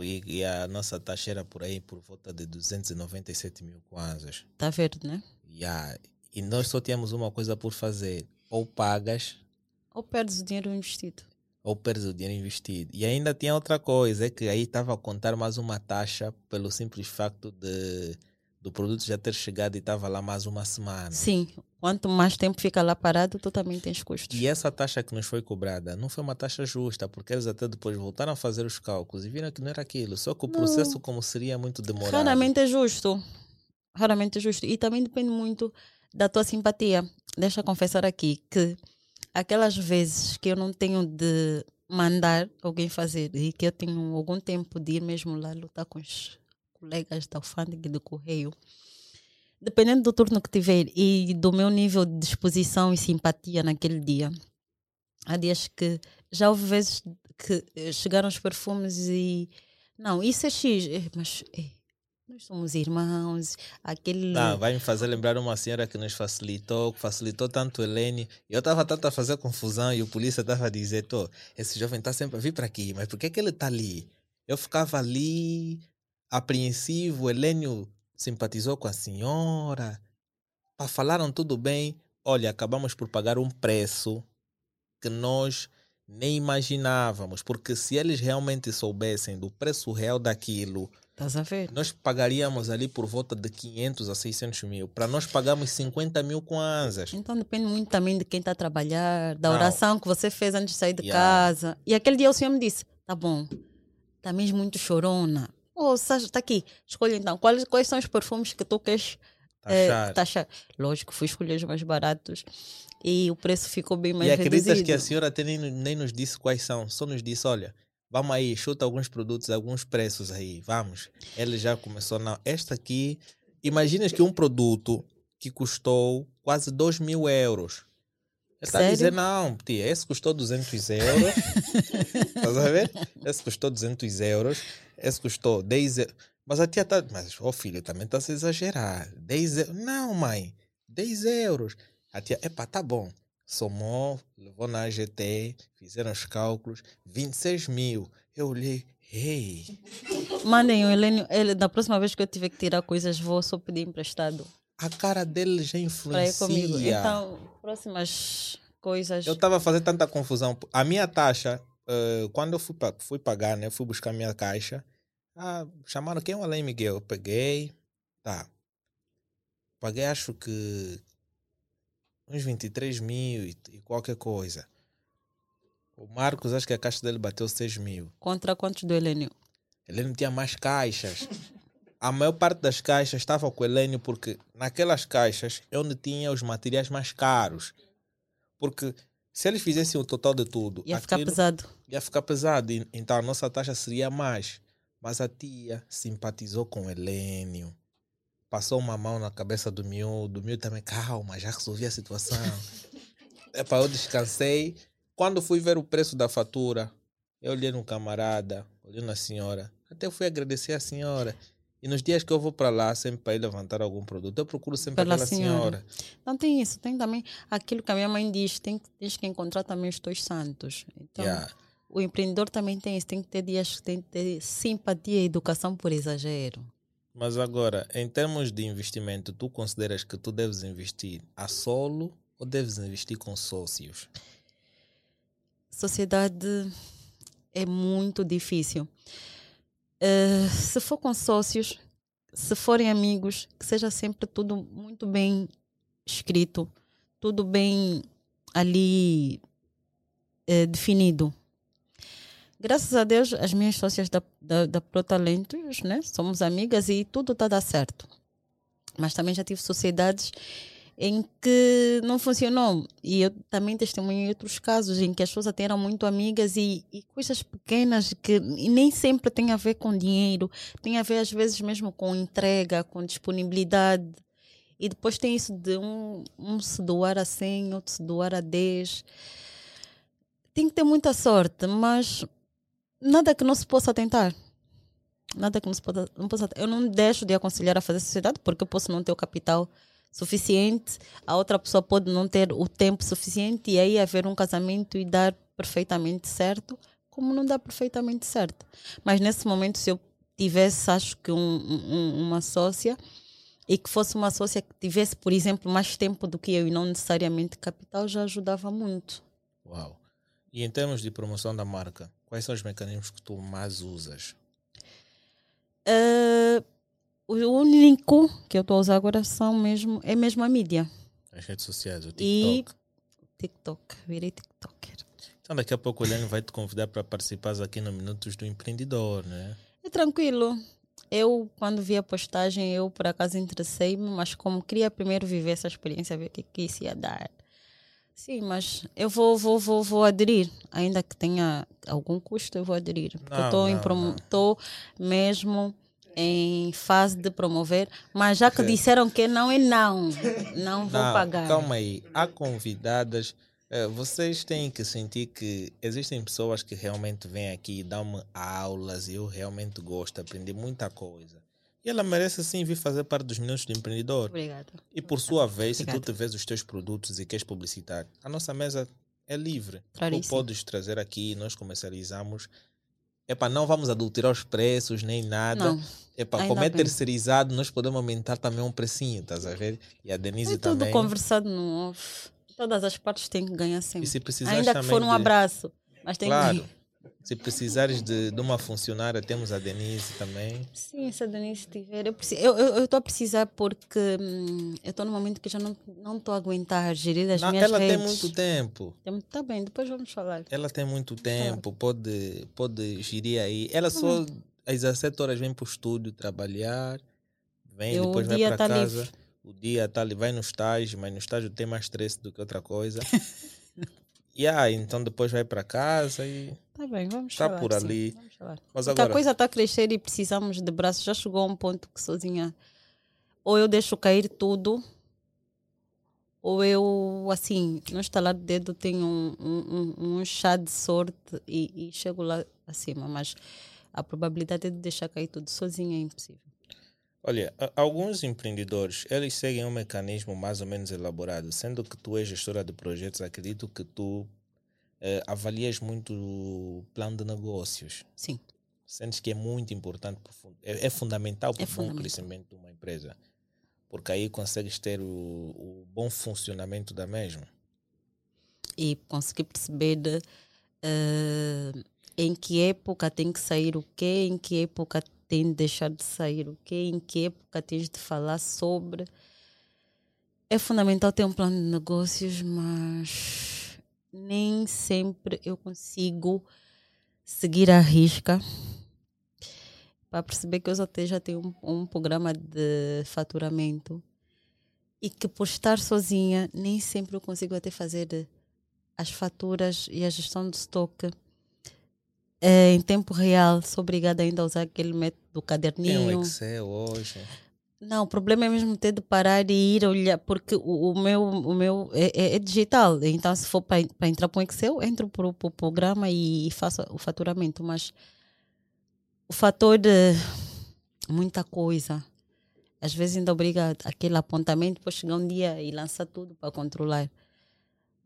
E, e a nossa taxa era por aí por volta de 297 mil kwanzas. Tá vendo, né? Yeah. E nós só tínhamos uma coisa por fazer: ou pagas, Ou perdes o dinheiro investido. ou perdes o dinheiro investido. E ainda tinha outra coisa: é que aí estava a contar mais uma taxa pelo simples facto de do produto já ter chegado e estava lá mais uma semana. Sim, quanto mais tempo fica lá parado, tu também tens custos. E essa taxa que nos foi cobrada não foi uma taxa justa, porque eles até depois voltaram a fazer os cálculos e viram que não era aquilo. Só que o processo, como seria muito demorado. Raramente é justo. Raramente é justo. E também depende muito da tua simpatia. Deixa eu confessar aqui que aquelas vezes que eu não tenho de mandar alguém fazer e que eu tenho algum tempo de ir mesmo lá lutar com os colegas da alfândega e do correio, dependendo do turno que tiver e do meu nível de disposição e simpatia naquele dia, há dias que já houve vezes que eh, chegaram os perfumes e não, isso é X, eh, mas eh, nós somos irmãos, aquele. Ah, vai me fazer lembrar uma senhora que nos facilitou, que facilitou tanto Helene. Eu estava tanto a fazer confusão e o polícia estava a dizer: Tô, esse jovem está sempre a vir para aqui, mas por que, que ele está ali? Eu ficava ali, apreensivo. O Helênio simpatizou com a senhora. Falaram tudo bem. Olha, acabamos por pagar um preço que nós nem imaginávamos, porque se eles realmente soubessem do preço real daquilo, Estás a ver? nós pagaríamos ali por volta de 500 a 600 mil. Para nós pagamos 50 mil kwanzas. Então depende muito também de quem está a trabalhar, da Não. oração que você fez antes de sair de Yeah. casa. E aquele dia o senhor me disse: tá bom, tá mesmo muito chorona. Está aqui. Escolha então. Quais, quais são os perfumes que tu queres eh, Taxar. taxar? Lógico, fui escolher os mais baratos e o preço ficou bem mais e acreditas reduzido. que a senhora até nem, nem nos disse quais são, só nos disse: olha, vamos aí, chuta alguns produtos, alguns preços aí, vamos. Ele já começou, não, esta aqui, imaginas que um produto que custou quase 2 mil euros. Ele está a dizer, não, tia, esse custou 200 euros. Estás a ver? Esse custou 200 euros, esse custou 10 euros. Mas a tia está, mas, ô filho, também está a se exagerar. 10 euros. Não, mãe, 10 euros. A tia, epa, tá bom. Somou, levou na AGT, fizeram os cálculos, 26 mil. Eu olhei, ei, Mandem o Helênio, ele, da próxima vez que eu tiver que tirar coisas, vou só pedir emprestado a cara dele já influencia. Então, próximas coisas. Eu estava fazer tanta confusão. A minha taxa, eh, quando eu fui, pa- fui pagar, né? Fui buscar minha caixa. Ah, chamaram quem? O Alain Miguel. Eu peguei. Tá. Paguei, acho que. Uns 23 mil e, e qualquer coisa. O Marcos, acho que a caixa dele bateu 6 mil. Contra quantos do Helênio? Ele não tinha mais caixas. A maior parte das caixas estava com o Helênio porque naquelas caixas é onde tinha os materiais mais caros. Porque se eles fizessem o total de tudo, Ia ficar pesado. ia ficar pesado. Então a nossa taxa seria mais. Mas a tia simpatizou com o Helênio. Passou uma mão na cabeça do miúdo. O miúdo também, calma, já resolvi a situação. Epa, eu descansei. Quando fui ver o preço da fatura, eu olhei no camarada, olhei na senhora. Até fui agradecer a senhora. E nos dias que eu vou para lá, sempre para ir levantar algum produto, eu procuro sempre Pela aquela senhora. senhora. Então tem isso, tem também aquilo que a minha mãe diz, tem, que- tens que encontrar também os teus santos. Então, Yeah. o empreendedor também tem isso, tem que ter dias, tem que ter simpatia e educação por exagero. Mas agora, em termos de investimento, tu consideras que tu deves investir a solo ou deves investir com sócios? Sociedade é muito difícil. Eh, se for com sócios, se forem amigos, que seja sempre tudo muito bem escrito, tudo bem ali eh, definido. Graças a Deus, as minhas sócias da, da, da Pro Talentos, né? Somos amigas e tudo está a dar certo. Mas também já tive sociedades em que não funcionou. E eu também testemunhei outros casos em que as pessoas até eram muito amigas e, e coisas pequenas que nem sempre tem a ver com dinheiro, tem a ver às vezes mesmo com entrega, com disponibilidade. E depois tem isso de um, um se doar a 100, outro se doar a 10. Tem que ter muita sorte, mas nada que não se possa tentar. Nada que não se possa, não possa. Eu não deixo de aconselhar a fazer sociedade porque eu posso não ter o capital suficiente, a outra pessoa pode não ter o tempo suficiente e aí haver um casamento e dar perfeitamente certo, como não dá perfeitamente certo. Mas nesse momento, se eu tivesse, acho que um, um, uma sócia e que fosse uma sócia que tivesse, por exemplo, mais tempo do que eu e não necessariamente capital, já ajudava muito. Uau! E em termos de promoção da marca, quais são os mecanismos que tu mais usas? Uh, o único que eu estou a usar agora são mesmo, é mesmo a mídia. As redes sociais, o TikTok. E TikTok, virei TikToker. Então daqui a pouco o Helene vai te convidar para participar aqui no Minutos do Empreendedor, né? É tranquilo. Eu, quando vi a postagem, eu por acaso interessei-me, mas como queria primeiro viver essa experiência, ver o que, que isso ia dar. Sim, mas eu vou, vou, vou, vou aderir. Ainda que tenha algum custo, eu vou aderir. Não, eu estou mesmo em fase de promover, mas já que disseram que não é não, não vou não, pagar. Calma aí, há convidadas. Eh, vocês têm que sentir que existem pessoas que realmente vêm aqui e dão-me aulas e eu realmente gosto, aprendi muita coisa. E ela merece sim vir fazer parte dos minutos do empreendedor. Obrigada. E por sua vez, Obrigada. se tu te vês os teus produtos e queres publicitar, a nossa mesa é livre. Claríssimo. Tu podes trazer aqui, nós comercializamos Epa, não vamos adulterar os preços nem nada. Não. Epa, como é bem. terceirizado, nós podemos aumentar também um precinho, estás a ver? E a Denise é também. tudo conversado no off. Todas as partes têm que ganhar sempre. E se Ainda que for um de... abraço, mas tem claro. que se precisares de, de, uma funcionária, temos a Denise também. Sim, se a Denise tiver. Eu estou eu, eu, eu a precisar porque hum, eu estou no momento que já não estou a aguentar gerir as não, minhas ela redes. Ela tem muito tempo. Está bem, depois vamos falar. Ela tem muito tempo, pode, pode gerir aí. Ela só hum. Às 17 horas vem para o estúdio trabalhar, vem, eu, depois vai para tá casa. Livre. O dia está ali, vai no estágio, mas no estágio tem mais stress do que outra coisa. e aí, então depois vai para casa e. Tá bem, vamos Está por ali. Sim, vamos Mas agora... a coisa está a crescer e precisamos de braços. Já chegou a um ponto que sozinha ou eu deixo cair tudo ou eu, assim, no estalar de dedo tenho um, um, um chá de sorte e, e, chego lá acima. Mas a probabilidade de deixar cair tudo sozinha é impossível. Olha, alguns empreendedores, eles seguem um mecanismo mais ou menos elaborado. Sendo que tu és gestora de projetos, acredito que tu uh, avalias muito o plano de negócios. Sim. Sentes que é muito importante, é, é fundamental para é o bom crescimento de uma empresa. Porque aí consegues ter o, o bom funcionamento da mesma. E conseguir perceber de, uh, em que época tem que sair o quê, em que época tem de deixar de sair o quê, em que época tens de falar sobre. É fundamental ter um plano de negócios, mas nem sempre eu consigo seguir a risca. Para perceber que os hotéis já têm um, um programa de faturamento e que por estar sozinha nem sempre eu consigo até fazer as faturas e a gestão do estoque é, em tempo real. Sou obrigada ainda a usar aquele método do caderninho. Tem um Excel hoje. Não, o problema é mesmo ter de parar e ir olhar, porque o, o meu, o meu é, é, é digital. Então, se for para entrar para o Excel, entro para o pro programa e, e faço o faturamento. Mas o fator de muita coisa, às vezes ainda obriga aquele apontamento para chegar um dia e lançar tudo para controlar.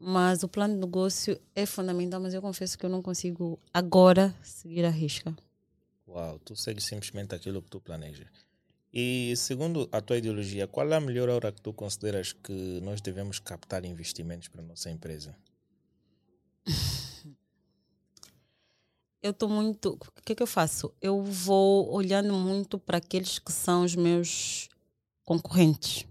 Mas o plano de negócio é fundamental, mas eu confesso que eu não consigo agora seguir a risca. Uau, tu segues simplesmente aquilo que tu planejas. E segundo a tua ideologia, qual é a melhor hora que tu consideras que nós devemos captar investimentos para a nossa empresa? Eu estou muito. O que é que eu faço? Eu vou olhando muito para aqueles que são os meus concorrentes.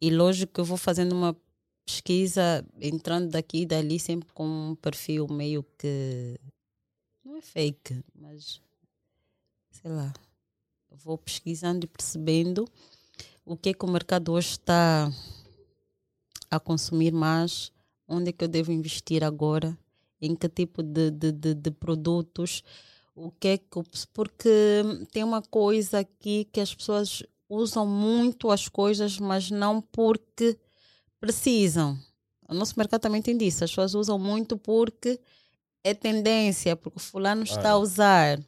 E lógico que eu vou fazendo uma pesquisa, entrando daqui e dali, sempre com um perfil meio que. Não é fake, mas. Sei lá vou pesquisando e percebendo o que é que o mercado hoje está a consumir mais, onde é que eu devo investir agora, em que tipo de, de, de, de produtos, o que é que. Porque tem uma coisa aqui que as pessoas usam muito as coisas, mas não porque precisam. O nosso mercado também tem disso. As pessoas usam muito porque é tendência, porque o fulano está a usar.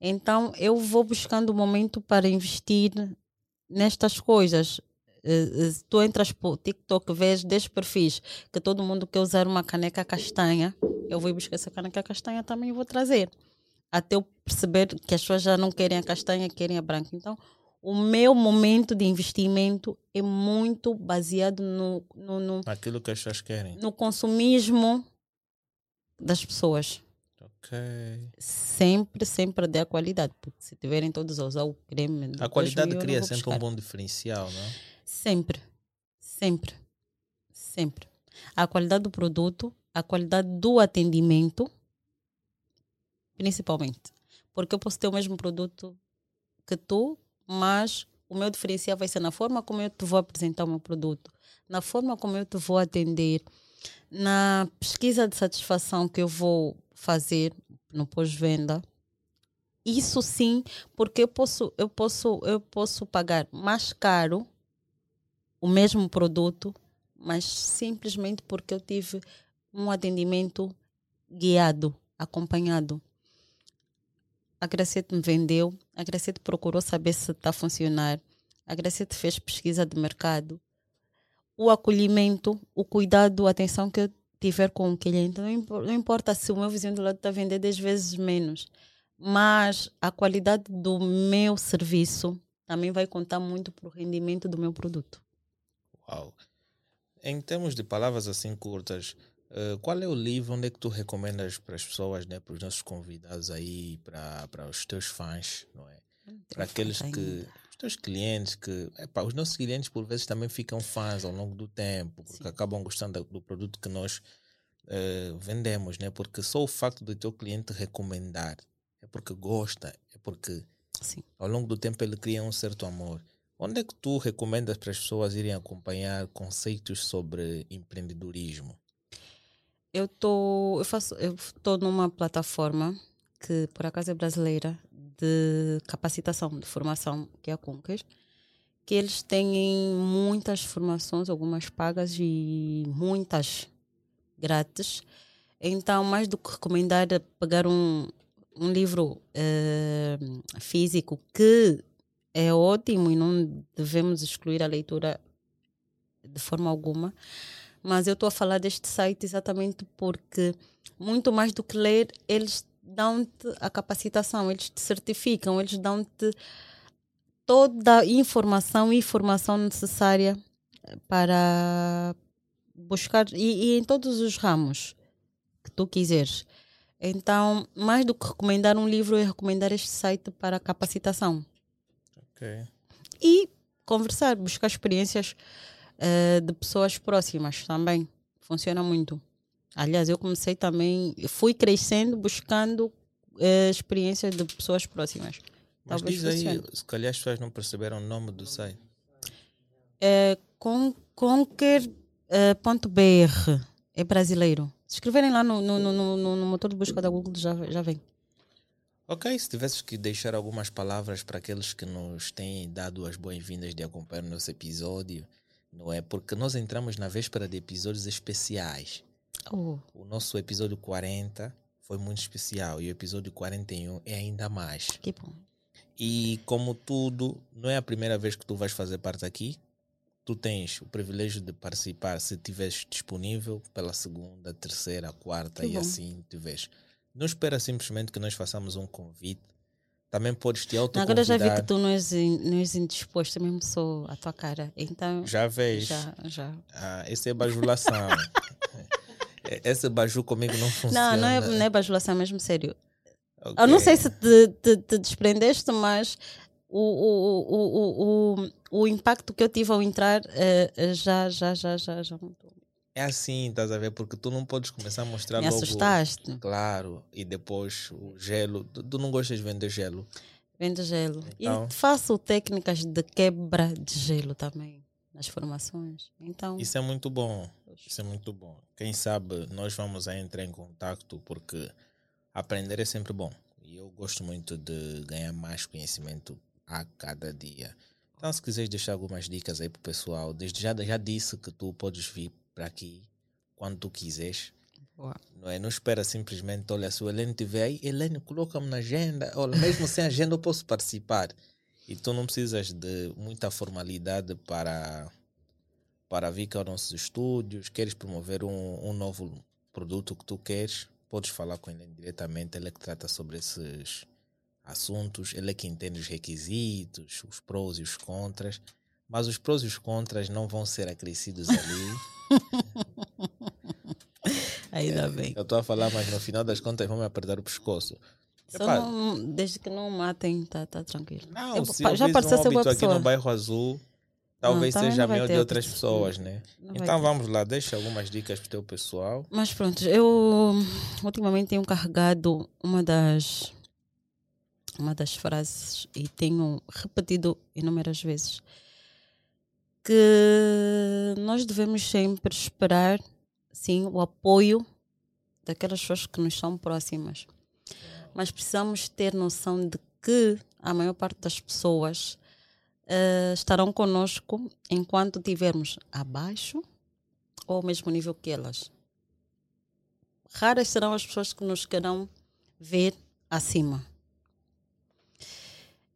Então eu vou buscando o momento para investir nestas coisas. Uh, tu entras para o TikTok, vês 10 perfis que todo mundo quer usar uma caneca castanha. Eu vou buscar essa caneca castanha também e vou trazer. Até eu perceber que as pessoas já não querem a castanha, querem a branca. Então, o meu momento de investimento é muito baseado no, no, no aquilo que as pessoas querem. no consumismo das pessoas. Ok. Sempre sempre de a qualidade porque se tiverem todos a usar o creme a qualidade cria sempre um bom diferencial não é? sempre sempre sempre. A qualidade do produto a qualidade do atendimento principalmente. Porque eu posso ter o mesmo produto que tu mas o meu diferencial vai ser na forma como eu te vou apresentar o meu produto, na forma como eu te vou atender, na pesquisa de satisfação que eu vou fazer no pós-venda. Isso sim, porque eu posso, eu posso, eu posso pagar mais caro o mesmo produto, mas simplesmente porque eu tive um atendimento guiado, acompanhado a Gracete me vendeu, a Gracete procurou saber se está a funcionar, a Gracete fez pesquisa de mercado. O acolhimento, o cuidado, a atenção que eu tiver com o cliente, não importa se o meu vizinho do lado está a vender 10 vezes menos, mas a qualidade do meu serviço também vai contar muito para o rendimento do meu produto. Uau! Em termos de palavras assim curtas, Uh, qual é o livro onde é que tu recomendas para as pessoas, né, para os nossos convidados aí, para, para os teus fãs, não é? Para aqueles que os teus clientes que, os nossos clientes por vezes também ficam fãs ao longo do tempo, porque Sim. acabam gostando do produto que nós uh, vendemos, né? Porque só o facto do teu cliente recomendar é porque gosta, é porque Sim. ao longo do tempo ele cria um certo amor. Onde é que tu recomendas para as pessoas irem acompanhar conceitos sobre empreendedorismo? Eu tô, eu faço, eu estou numa plataforma que por acaso é brasileira de capacitação, de formação, que é a Conquer, que eles têm muitas formações, algumas pagas e muitas grátis. Então, mais do que recomendar pegar um, um livro uh, físico que é ótimo e não devemos excluir a leitura de forma alguma, mas eu estou a falar deste site exatamente porque, muito mais do que ler, eles dão-te a capacitação, eles te certificam, eles dão-te toda a informação e informação necessária para buscar, e, e, em todos os ramos que tu quiseres. Então, mais do que recomendar um livro, é recomendar este site para capacitação. Ok. E conversar, buscar experiências uh, de pessoas próximas também. Funciona muito. Aliás, eu comecei também, fui crescendo buscando uh, experiências de pessoas próximas. Mas Talvez diz aí, se calhar as pessoas não perceberam o nome do site. É conquer.br. É brasileiro. Se escreverem lá no, no, no, no, motor de busca da Google já, já vem. Ok, se tivesses que deixar algumas palavras para aqueles que nos têm dado as boas-vindas de acompanhar o nosso episódio, não é? Porque nós entramos na véspera de episódios especiais. Oh. O nosso episódio 40 foi muito especial e o episódio 41 é ainda mais. Que bom. E como tudo, não é a primeira vez que tu vais fazer parte aqui. Tu tens o privilégio de participar se estiveres disponível pela segunda, terceira, quarta que e bom. assim tiveres. Não espera simplesmente que nós façamos um convite também podes te autoconvidar. Agora já vi que tu não és, não és indisposto, mesmo sou a tua cara. Então, já vês. Já, já. Ah, essa é bajulação. Esse baju comigo não funciona. Não, não é, não é bajulação, mesmo sério. Okay. Eu não sei se te, te, te desprendeste, mas o, o, o, o, o, o impacto que eu tive ao entrar uh, já, já, já, já, já mudou. É assim, estás a ver? Porque tu não podes começar a mostrar Me logo... assustaste. Claro. E depois o gelo. Tu, tu não gostas de vender gelo? Vende gelo. Então- E faço técnicas de quebra de gelo também nas formações. Então, Isso é muito bom. Isso é muito bom. Quem sabe nós vamos entrar em contato porque aprender é sempre bom. E eu gosto muito de ganhar mais conhecimento a cada dia. Então, se quiseres deixar algumas dicas aí pro pessoal, desde já, já disse que tu podes vir para aqui quando tu quiseres. boa. Não é? Não espera simplesmente, olha, se o Helene tiver aí, Helene, coloca-me na agenda. Olha, mesmo sem agenda eu posso participar. E tu não precisas de muita formalidade para, para vir cá aos nossos estúdios. Queres promover um, um novo produto que tu queres, podes falar com ele diretamente. Ele é que trata sobre esses assuntos. Ele é que entende os requisitos, os prós e os contras. Mas os prós e os contras não vão ser acrescidos ali. Ainda bem. Eu estou a falar, mas no final das contas vão me apertar o pescoço. Só Epá, não, desde que não matem, tá, tá tranquilo. Não, Eu- se já fiz pareceu um ser boa aqui no bairro Azul, talvez seja não meu ter de outras pessoas, né? Não Então vamos lá, deixa algumas dicas pro teu pessoal. Mas pronto, eu ultimamente tenho carregado uma das uma das frases e tenho repetido inúmeras vezes que nós devemos sempre esperar sim o apoio daquelas pessoas que nos são próximas. Mas precisamos ter noção de que a maior parte das pessoas eh, estarão conosco enquanto estivermos abaixo ou ao mesmo nível que elas raras serão as pessoas que nos querão ver acima.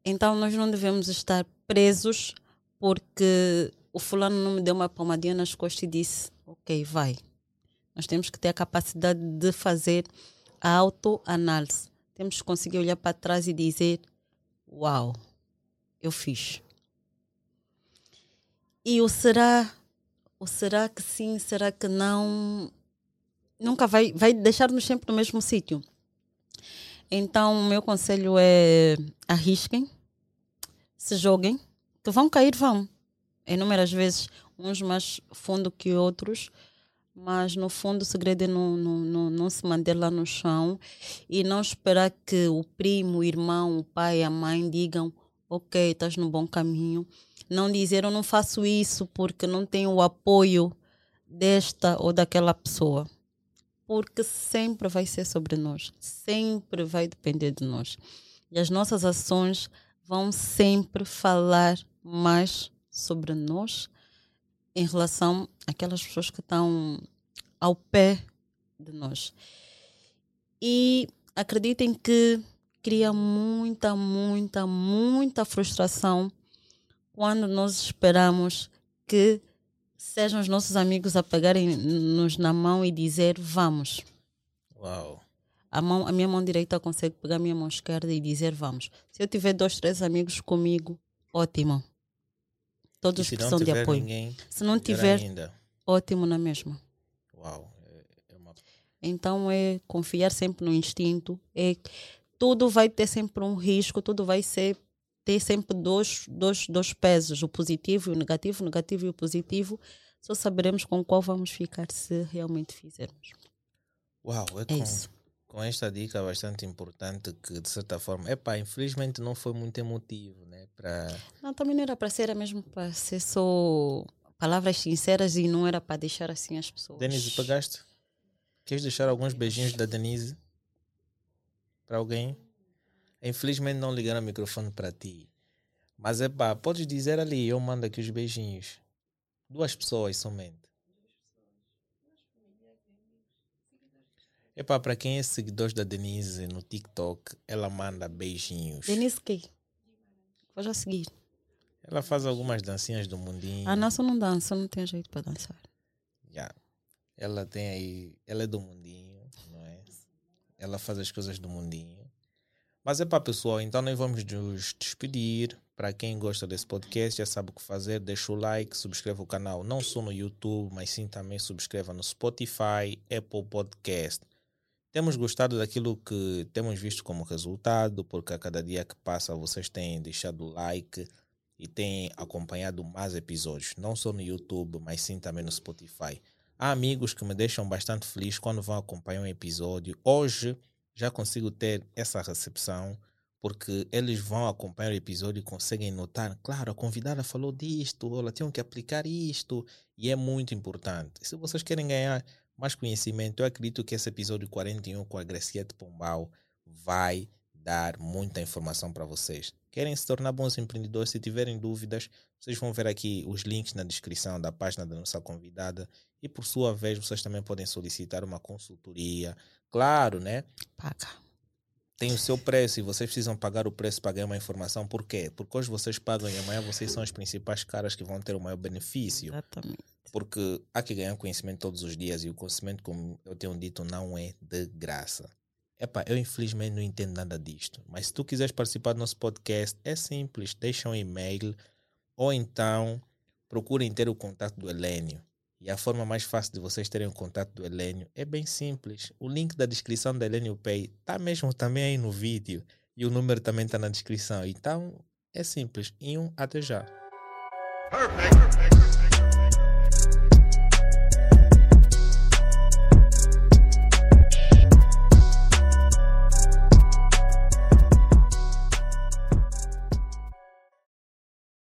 Então nós não devemos estar presos porque o fulano não me deu uma palmadinha nas costas e disse, ok, vai. Nós temos que ter a capacidade de fazer a autoanálise. Temos que conseguir olhar para trás e dizer, uau, eu fiz. E o será, o será que sim, será que não, nunca vai, vai deixar-nos sempre no mesmo sítio. Então, o meu conselho é arrisquem, se joguem, vão cair, vão. Inúmeras vezes, uns mais fundo que outros, mas no fundo o segredo é não, não, não, não se manter lá no chão e não esperar que o primo, o irmão, o pai, a mãe digam ok, estás no bom caminho. Não dizer eu não faço isso porque não tenho o apoio desta ou daquela pessoa porque sempre vai ser sobre nós, sempre vai depender de nós. E as nossas ações vão sempre falar mais sobre nós em relação àquelas pessoas que estão ao pé de nós. E acreditem que cria muita, muita, muita frustração quando nós esperamos que sejam os nossos amigos a pegarem-nos na mão e dizer vamos. Uau. A, mão, a minha mão direita consegue pegar a minha mão esquerda e dizer vamos. Se eu tiver dois, três amigos comigo, ótimo. Todos precisam de apoio. ninguém, Se não tiver, ainda. ótimo na mesma. Uau. É- é uma- Então é confiar sempre no instinto. É tudo vai ter sempre um risco, tudo vai ser ter sempre dois, dois, dois pesos, o positivo e o negativo, o negativo e o positivo. Só saberemos com qual vamos ficar se realmente fizermos. Uau, é, É com, isso. Com esta dica bastante importante que de certa forma, epá, infelizmente não foi muito emotivo, né? Para Não, também não era para ser, era mesmo para ser só palavras sinceras e não era para deixar assim as pessoas. Denise, pagaste? Queres deixar alguns beijinhos da Denise para alguém? Infelizmente não ligaram o microfone para ti. Mas é pá, podes dizer ali, eu mando aqui os beijinhos. Duas pessoas somente. Epá, para quem é seguidor da Denise no TikTok, ela manda beijinhos. Denise que? Vou já seguir. Ela faz algumas dancinhas do mundinho. Ah, não, só não dança, não tem jeito para dançar. Já. Ela tem aí. Ela é do mundinho, não é? Ela faz as coisas do mundinho. Mas é para pessoal, então nós vamos nos despedir. Para quem gosta desse podcast, já sabe o que fazer. Deixa o like, subscreva o canal, não só no YouTube, mas sim também subscreva no Spotify, Apple Podcast. Temos gostado daquilo que temos visto como resultado, porque a cada dia que passa vocês têm deixado like e têm acompanhado mais episódios, não só no YouTube, mas sim também no Spotify. Há amigos que me deixam bastante feliz quando vão acompanhar um episódio. Hoje já consigo ter essa recepção porque eles vão acompanhar o episódio e conseguem notar, claro, a convidada falou disto, ela tinha que aplicar isto, e é muito importante. Se vocês querem ganhar mais conhecimento, eu acredito que esse episódio 41 com a Graciete Pombal vai dar muita informação para vocês. Querem se tornar bons empreendedores? Se tiverem dúvidas, vocês vão ver aqui os links na descrição da página da nossa convidada. E por sua vez, vocês também podem solicitar uma consultoria. Claro, né? Paga. Tem o seu preço e vocês precisam pagar o preço para ganhar uma informação. Por quê? Porque hoje vocês pagam e amanhã vocês são os principais caras que vão ter o maior benefício. Exatamente. Porque há que ganhar conhecimento todos os dias e o conhecimento, como eu tenho dito, não é de graça. Epá, eu infelizmente não entendo nada disto. Mas se tu quiseres participar do nosso podcast, é simples. Deixa um e-mail ou então procurem ter o contato do Helênio. E a forma mais fácil de vocês terem o contato do Helênio é bem simples. O link da descrição da Helênio Pay está mesmo também aí no vídeo. E o número também está na descrição. Então, é simples. E um, até já. Perfect. Perfect.